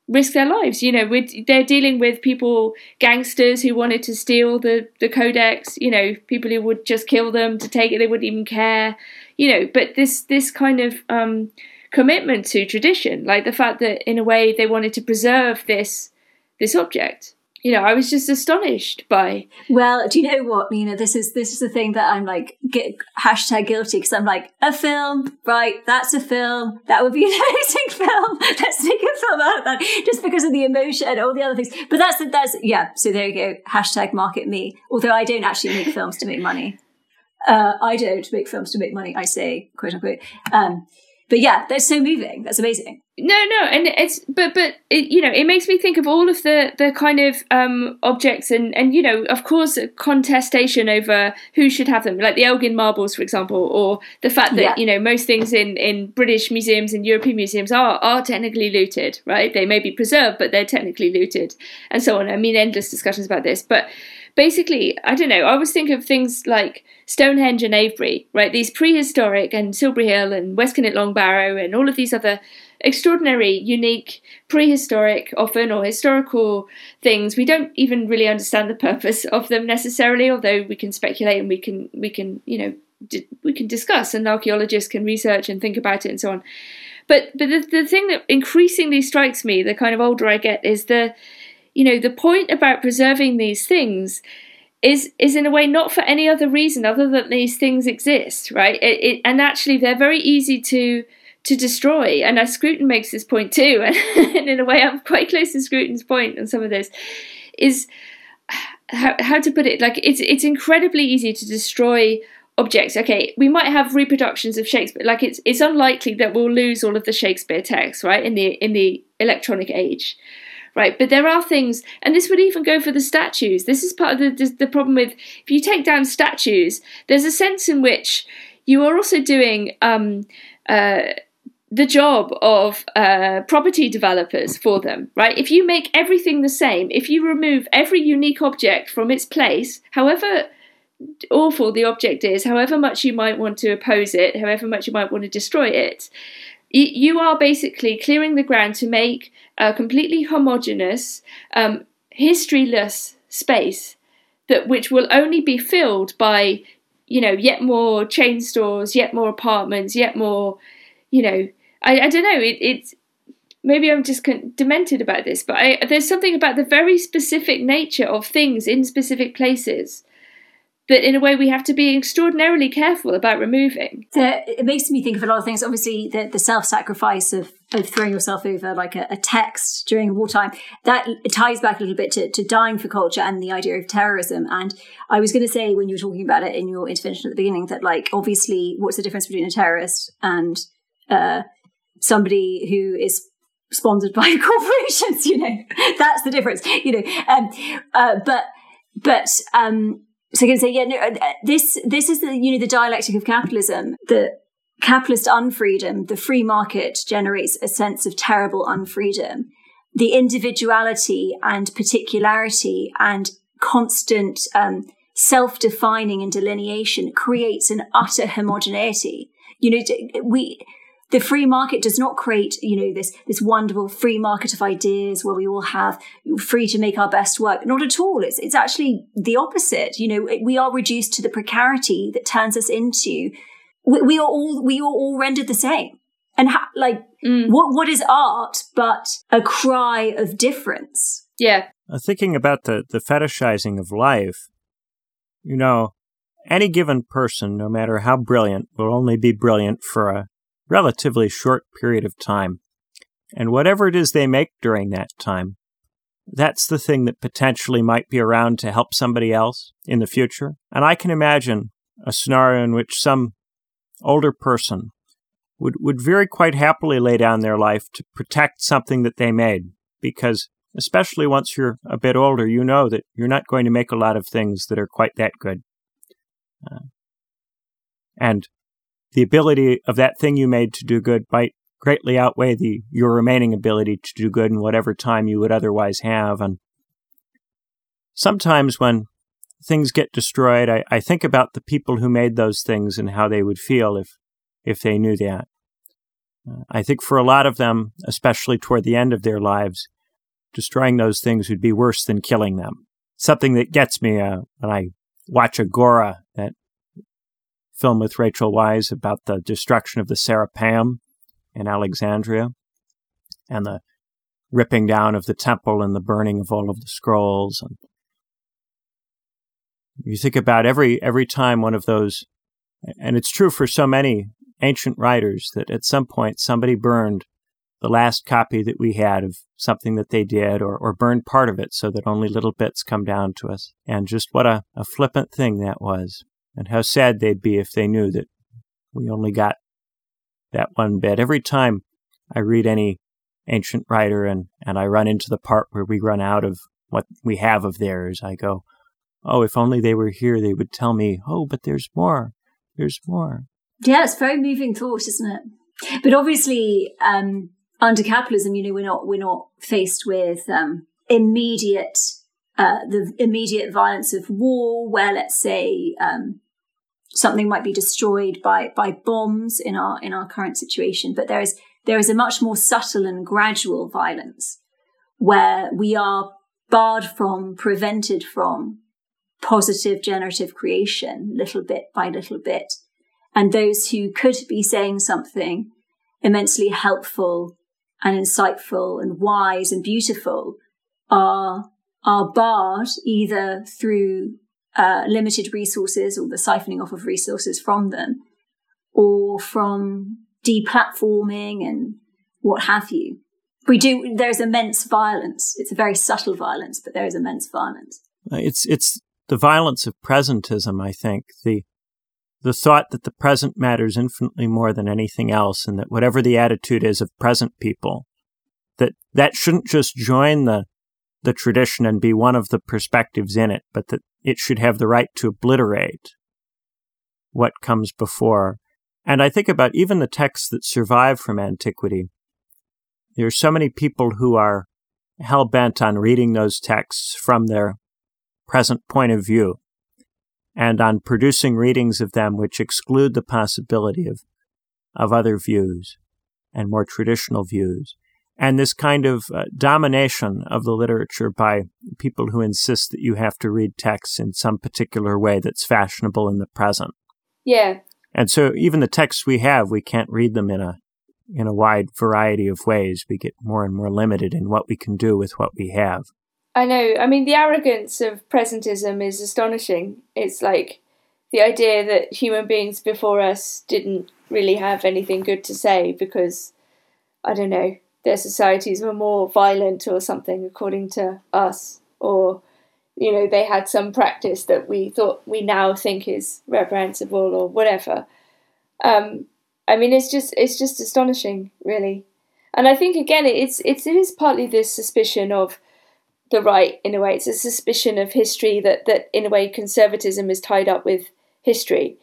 [SPEAKER 3] risk their lives. You know, with, they're dealing with people, gangsters who wanted to steal the the codex. You know, people who would just kill them to take it. They wouldn't even care. You know, but this this kind of um, commitment to tradition, like the fact that in a way they wanted to preserve this this object you know, I was just astonished by.
[SPEAKER 2] Well, do you know what, Nina? This is this is the thing that I'm like get, hashtag guilty because I'm like a film, right? That's a film. That would be an (laughs) amazing film. Let's make a film out of that, just because of the emotion and all the other things. But that's that's yeah. So there you go. Hashtag market me. Although I don't actually make films to make money. Uh, I don't make films to make money. I say quote unquote. Um, but yeah, that's so moving. That's amazing.
[SPEAKER 3] No, no, and it's but but it, you know it makes me think of all of the the kind of um, objects and and you know of course contestation over who should have them, like the Elgin marbles, for example, or the fact that yeah. you know most things in in British museums and European museums are are technically looted, right? They may be preserved, but they're technically looted, and so on. I mean, endless discussions about this, but basically, I don't know. I always think of things like Stonehenge and Avebury, right? These prehistoric and Silbury Hill and West Kennet Long Barrow and all of these other extraordinary, unique, prehistoric, often or historical things. We don't even really understand the purpose of them necessarily, although we can speculate and we can we can you know we can discuss and archaeologists can research and think about it and so on. But but the, the thing that increasingly strikes me, the kind of older I get, is the you know, the point about preserving these things is is in a way not for any other reason other than these things exist, right? It, it, and actually, they're very easy to to destroy. And as Scruton makes this point too, (laughs) and in a way, I'm quite close to Scruton's point on some of this, is how, how to put it. Like it's it's incredibly easy to destroy objects. Okay, we might have reproductions of Shakespeare. Like it's it's unlikely that we'll lose all of the Shakespeare text, right? In the in the electronic age right? But there are things, and this would even go for the statues. This is part of the, the, problem with if you take down statues, there's a sense in which you are also doing um, uh, the job of uh, property developers for them, right? If you make everything the same, if you remove every unique object from its place, however awful the object is, however much you might want to oppose it, however much you might want to destroy it, you are basically clearing the ground to make a completely homogeneous, um, historyless space that which will only be filled by you know yet more chain stores, yet more apartments, yet more you know I, I don't know it, it's maybe I'm just demented about this, but I, there's something about the very specific nature of things in specific places that in a way we have to be extraordinarily careful about removing.
[SPEAKER 2] It makes me think of a lot of things. Obviously, the, the self-sacrifice of, of throwing yourself over like a, a text during wartime, that ties back a little bit to, to dying for culture and the idea of terrorism. And I was going to say when you were talking about it in your intervention at the beginning that like, obviously, what's the difference between a terrorist and uh, somebody who is sponsored (laughs) by corporations? You know, that's the difference. You know, um, uh, but but um, so I can say, yeah, no, uh, this this is the you know the dialectic of capitalism. The capitalist unfreedom, the free market generates a sense of terrible unfreedom. The individuality and particularity and constant um, self-defining and delineation creates an utter homogeneity. You know, we the free market does not create, you know, this, this wonderful free market of ideas where we all have free to make our best work. Not at all. It's, it's actually the opposite. You know, we are reduced to the precarity that turns us into, we, we are all, we are all rendered the same. And ha- like, mm. what, what is art but a cry of difference?
[SPEAKER 3] Yeah.
[SPEAKER 1] Uh, thinking about the, the fetishizing of life, you know, any given person, no matter how brilliant, will only be brilliant for a relatively short period of time. And whatever it is they make during that time, that's the thing that potentially might be around to help somebody else in the future. And I can imagine a scenario in which some older person would, would very quite happily lay down their life to protect something that they made. Because, especially once you're a bit older, you know that you're not going to make a lot of things that are quite that good. Uh, and the ability of that thing you made to do good might greatly outweigh the your remaining ability to do good in whatever time you would otherwise have. And sometimes when things get destroyed, I, I think about the people who made those things and how they would feel if if they knew that. Uh, I think for a lot of them, especially toward the end of their lives, destroying those things would be worse than killing them. Something that gets me uh, when I watch Agora, that film with Rachel Weisz about the destruction of the Serapeum in Alexandria and the ripping down of the temple and the burning of all of the scrolls. And you think about every every time one of those, and it's true for so many ancient writers that at some point somebody burned the last copy that we had of something that they did or, or burned part of it so that only little bits come down to us. And just what a, a flippant thing that was and how sad they'd be if they knew that we only got that one bit. Every time I read any ancient writer and, and I run into the part where we run out of what we have of theirs, I go, oh, if only they were here, they would tell me, oh, but there's more. There's more.
[SPEAKER 2] Yeah, it's very moving thought, isn't it? But obviously, um, under capitalism, you know, we're not we're not faced with um, immediate uh, the immediate violence of war, where let's say um, something might be destroyed by by bombs in our in our current situation but there is there is a much more subtle and gradual violence where we are barred from prevented from positive generative creation little bit by little bit and those who could be saying something immensely helpful and insightful and wise and beautiful are are barred either through uh, limited resources or the siphoning off of resources from them or from deplatforming and what have you. We do, there's immense violence. It's a very subtle violence, but there is immense violence.
[SPEAKER 1] Uh, it's, it's the violence of presentism, I think. The, the thought that the present matters infinitely more than anything else and that whatever the attitude is of present people, that that shouldn't just join the the tradition and be one of the perspectives in it, but that it should have the right to obliterate what comes before. And I think about even the texts that survive from antiquity. There are so many people who are hell bent on reading those texts from their present point of view and on producing readings of them which exclude the possibility of, of other views and more traditional views and this kind of uh, domination of the literature by people who insist that you have to read texts in some particular way that's fashionable in the present.
[SPEAKER 3] Yeah.
[SPEAKER 1] And so even the texts we have, we can't read them in a in a wide variety of ways. We get more and more limited in what we can do with what we have.
[SPEAKER 3] I know. I mean, the arrogance of presentism is astonishing. It's like the idea that human beings before us didn't really have anything good to say because I don't know their societies were more violent or something, according to us, or you know they had some practice that we thought we now think is reprehensible or whatever. Um, I mean, it's just it's just astonishing, really. And I think again, it's it's it is partly this suspicion of the right in a way. It's a suspicion of history that that in a way conservatism is tied up with history,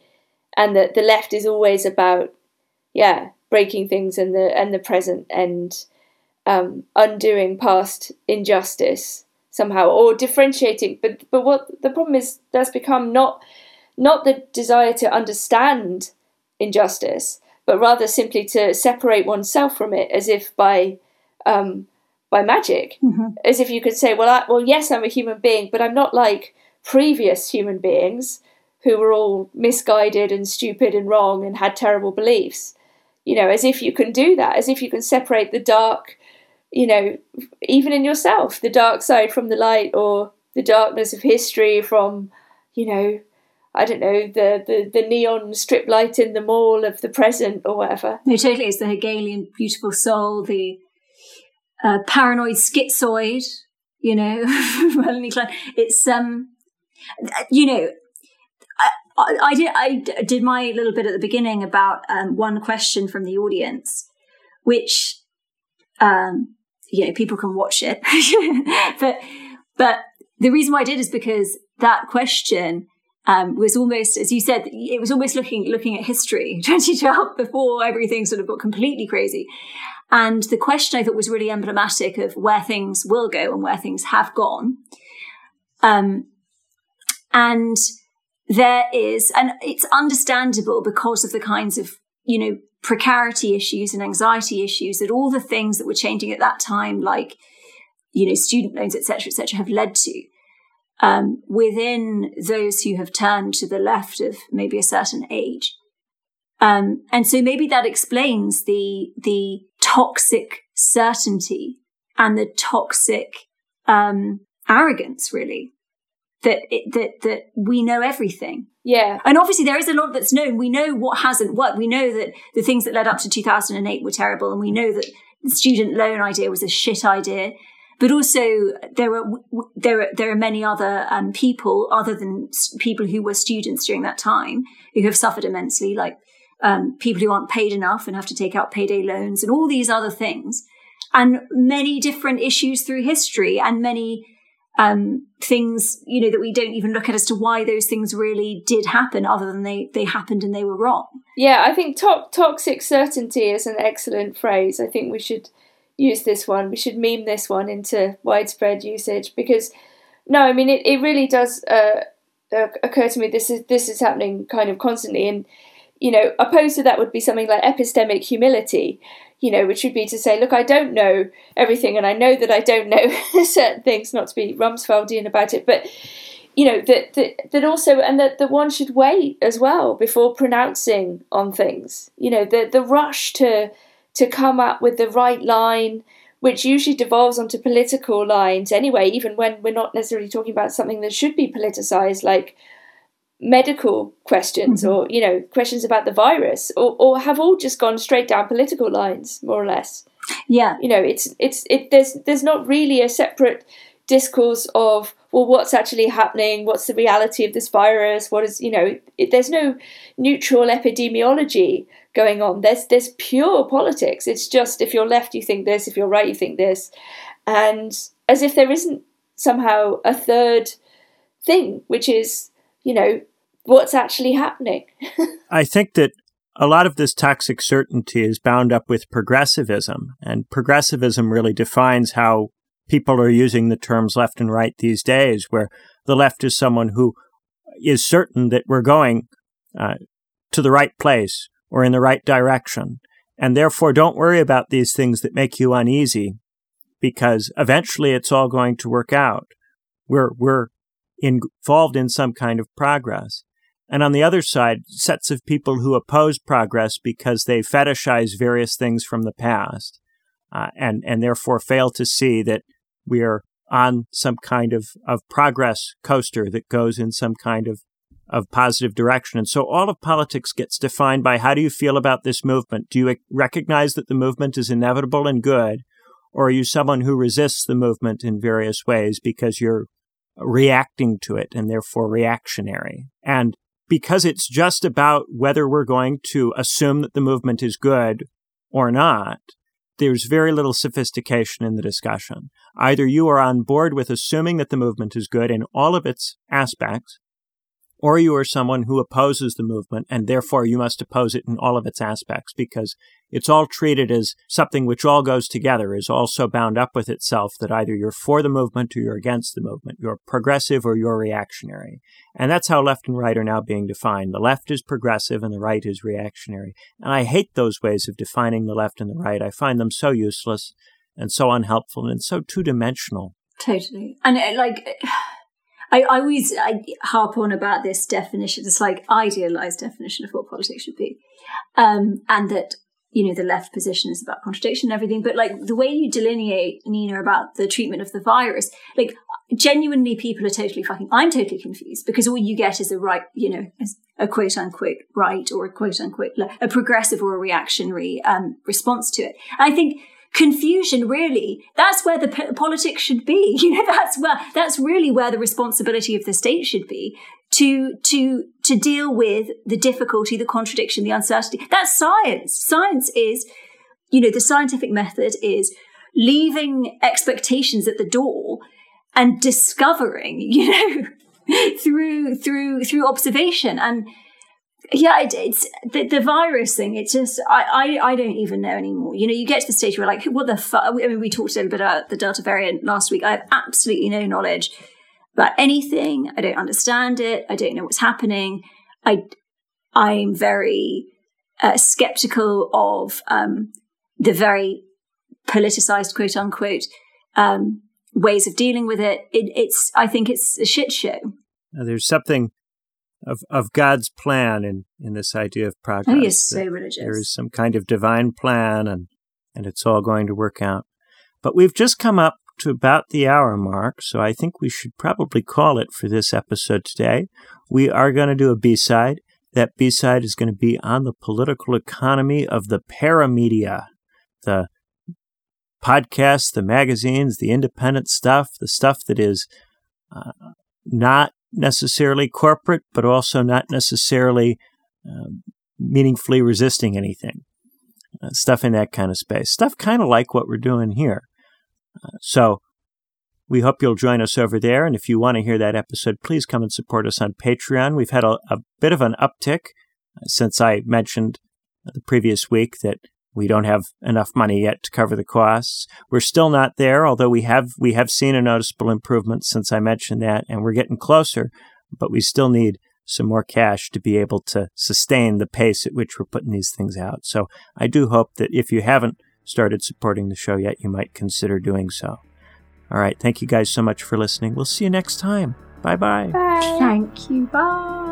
[SPEAKER 3] and that the left is always about yeah breaking things in the and the present and um, undoing past injustice somehow or differentiating but but what the problem is that's become not not the desire to understand injustice but rather simply to separate oneself from it, as if by um, by magic, mm-hmm. as if you could say, well, I, well, yes, I'm a human being, but I'm not like previous human beings who were all misguided and stupid and wrong and had terrible beliefs. You know, as if you can do that, as if you can separate the dark, you know, even in yourself, the dark side from the light, or the darkness of history from, you know, I don't know, the, the, the neon strip light in the mall of the present or whatever.
[SPEAKER 2] No, totally. It's the Hegelian beautiful soul, the uh, paranoid schizoid, you know, (laughs) Melanie Klein. It's, um, you know, I, I, did I did my little bit at the beginning about um, one question from the audience, which um, you know people can watch it, (laughs) but but the reason why I did is because that question um, was almost, as you said, it was almost looking looking at history, (laughs) 2012, before everything sort of got completely crazy. And the question I thought was really emblematic of where things will go and where things have gone. Um, and there is, and it's understandable because of the kinds of, you know, precarity issues and anxiety issues that all the things that were changing at that time, like, you know, student loans, etc., etc., have led to. Um, within those who have turned to the left of maybe a certain age. Um, and so maybe that explains the, the toxic certainty and the toxic, um, arrogance, really, that, it, that, that we know everything.
[SPEAKER 3] Yeah.
[SPEAKER 2] And obviously there is a lot that's known. We know what hasn't worked. We know that the things that led up to 2008 were terrible. And we know that the student loan idea was a shit idea. But also there are, there are, there are many other um, people other than people who were students during that time who have suffered immensely, like um, people who aren't paid enough and have to take out payday loans and all these other things. And many different issues through history and many um, things, you know, that we don't even look at as to why those things really did happen, other than they they happened and they were wrong.
[SPEAKER 3] Yeah, I think to- toxic certainty is an excellent phrase. I think we should use this one. We should meme this one into widespread usage because, no, I mean it, it really does uh, occur to me. This is this is happening kind of constantly, and you know, opposed to that would be something like epistemic humility, you know, which would be to say, look, I don't know everything, and I know that I don't know (laughs) certain things, not to be Rumsfeldian about it, but you know that that, that also, and that, that one should wait as well before pronouncing on things. You know, the the rush to to come up with the right line, which usually devolves onto political lines anyway, even when we're not necessarily talking about something that should be politicized, like medical questions mm-hmm. or you know questions about the virus or, or have all just gone straight down political lines more or less.
[SPEAKER 2] Yeah.
[SPEAKER 3] You know it's it's it there's there's not really a separate discourse of well what's actually happening? What's the reality of this virus? What is you know it, there's no neutral epidemiology going on. There's there's pure politics. It's just if you're left you think this. If you're right you think this. And as if there isn't somehow a third thing which is you know, what's actually happening. (laughs)
[SPEAKER 1] I think that a lot of this toxic certainty is bound up with progressivism, and progressivism really defines how people are using the terms left and right these days, where the left is someone who is certain that we're going uh, to the right place or in the right direction. And therefore, don't worry about these things that make you uneasy because eventually it's all going to work out. We're, we're involved in some kind of progress. And on the other side, sets of people who oppose progress because they fetishize various things from the past uh, and, and therefore fail to see that we are on some kind of, of progress coaster that goes in some kind of, of positive direction. And so all of politics gets defined by how do you feel about this movement? Do you recognize that the movement is inevitable and good? Or are you someone who resists the movement in various ways because you're reacting to it and therefore reactionary. And because it's just about whether we're going to assume that the movement is good or not, there's very little sophistication in the discussion. Either you are on board with assuming that the movement is good in all of its aspects, or you are someone who opposes the movement and therefore you must oppose it in all of its aspects because it's all treated as something which all goes together, is also bound up with itself that either you're for the movement or you're against the movement. You're progressive or you're reactionary. And that's how left and right are now being defined. The left is progressive and the right is reactionary. And I hate those ways of defining the left and the right. I find them so useless and so unhelpful and so two dimensional.
[SPEAKER 2] Totally. And uh, like, I, I always I harp on about this definition, this like idealized definition of what politics should be. Um, and that, you know, the left position is about contradiction and everything. But like the way you delineate, Nina, about the treatment of the virus, like genuinely people are totally fucking, I'm totally confused because all you get is a right, you know, a quote unquote right or a quote unquote, a progressive or a reactionary um, response to it. And I think confusion really. That's where the p- politics should be. (laughs) You know that's where that's really where the responsibility of the state should be. To to to deal with the difficulty the contradiction the uncertainty. That's science. Science is you know the scientific method is leaving expectations at the door and discovering (laughs) you know through through through observation. And yeah, it, it's the, the virus thing. It's just I, I I don't even know anymore. You know, you get to the stage where like, what the fuck? I mean, we talked a little bit about the Delta variant last week. I have absolutely no knowledge about anything. I don't understand it. I don't know what's happening. I I'm very uh, skeptical of um, the very politicized quote unquote um, ways of dealing with it. it. It's I think it's a shit show.
[SPEAKER 1] There's something of, of God's plan in, in this idea of progress.
[SPEAKER 2] Oh, yes, so religious.
[SPEAKER 1] There is some kind of divine plan and, and it's all going to work out. But we've just come up to about the hour mark, so I think we should probably call it for this episode today. We are going to do a B side. That B side is going to be on the political economy of the paramedia, the podcasts, the magazines, the independent stuff, the stuff that is uh, not necessarily corporate, but also not necessarily uh, meaningfully resisting anything. Uh, stuff in that kind of space. Stuff kind of like what we're doing here. Uh, so we hope you'll join us over there. And if you want to hear that episode, please come and support us on Patreon. We've had a, a bit of an uptick uh, since I mentioned the previous week that we don't have enough money yet to cover the costs. We're still not there, although we have we have seen a noticeable improvement since I mentioned that, and we're getting closer. But we still need some more cash to be able to sustain the pace at which we're putting these things out. So I do hope that if you haven't started supporting the show yet, you might consider doing so. All right, thank you guys so much for listening. We'll see you next time. Bye-bye.
[SPEAKER 3] Bye.
[SPEAKER 2] Thank you. Bye.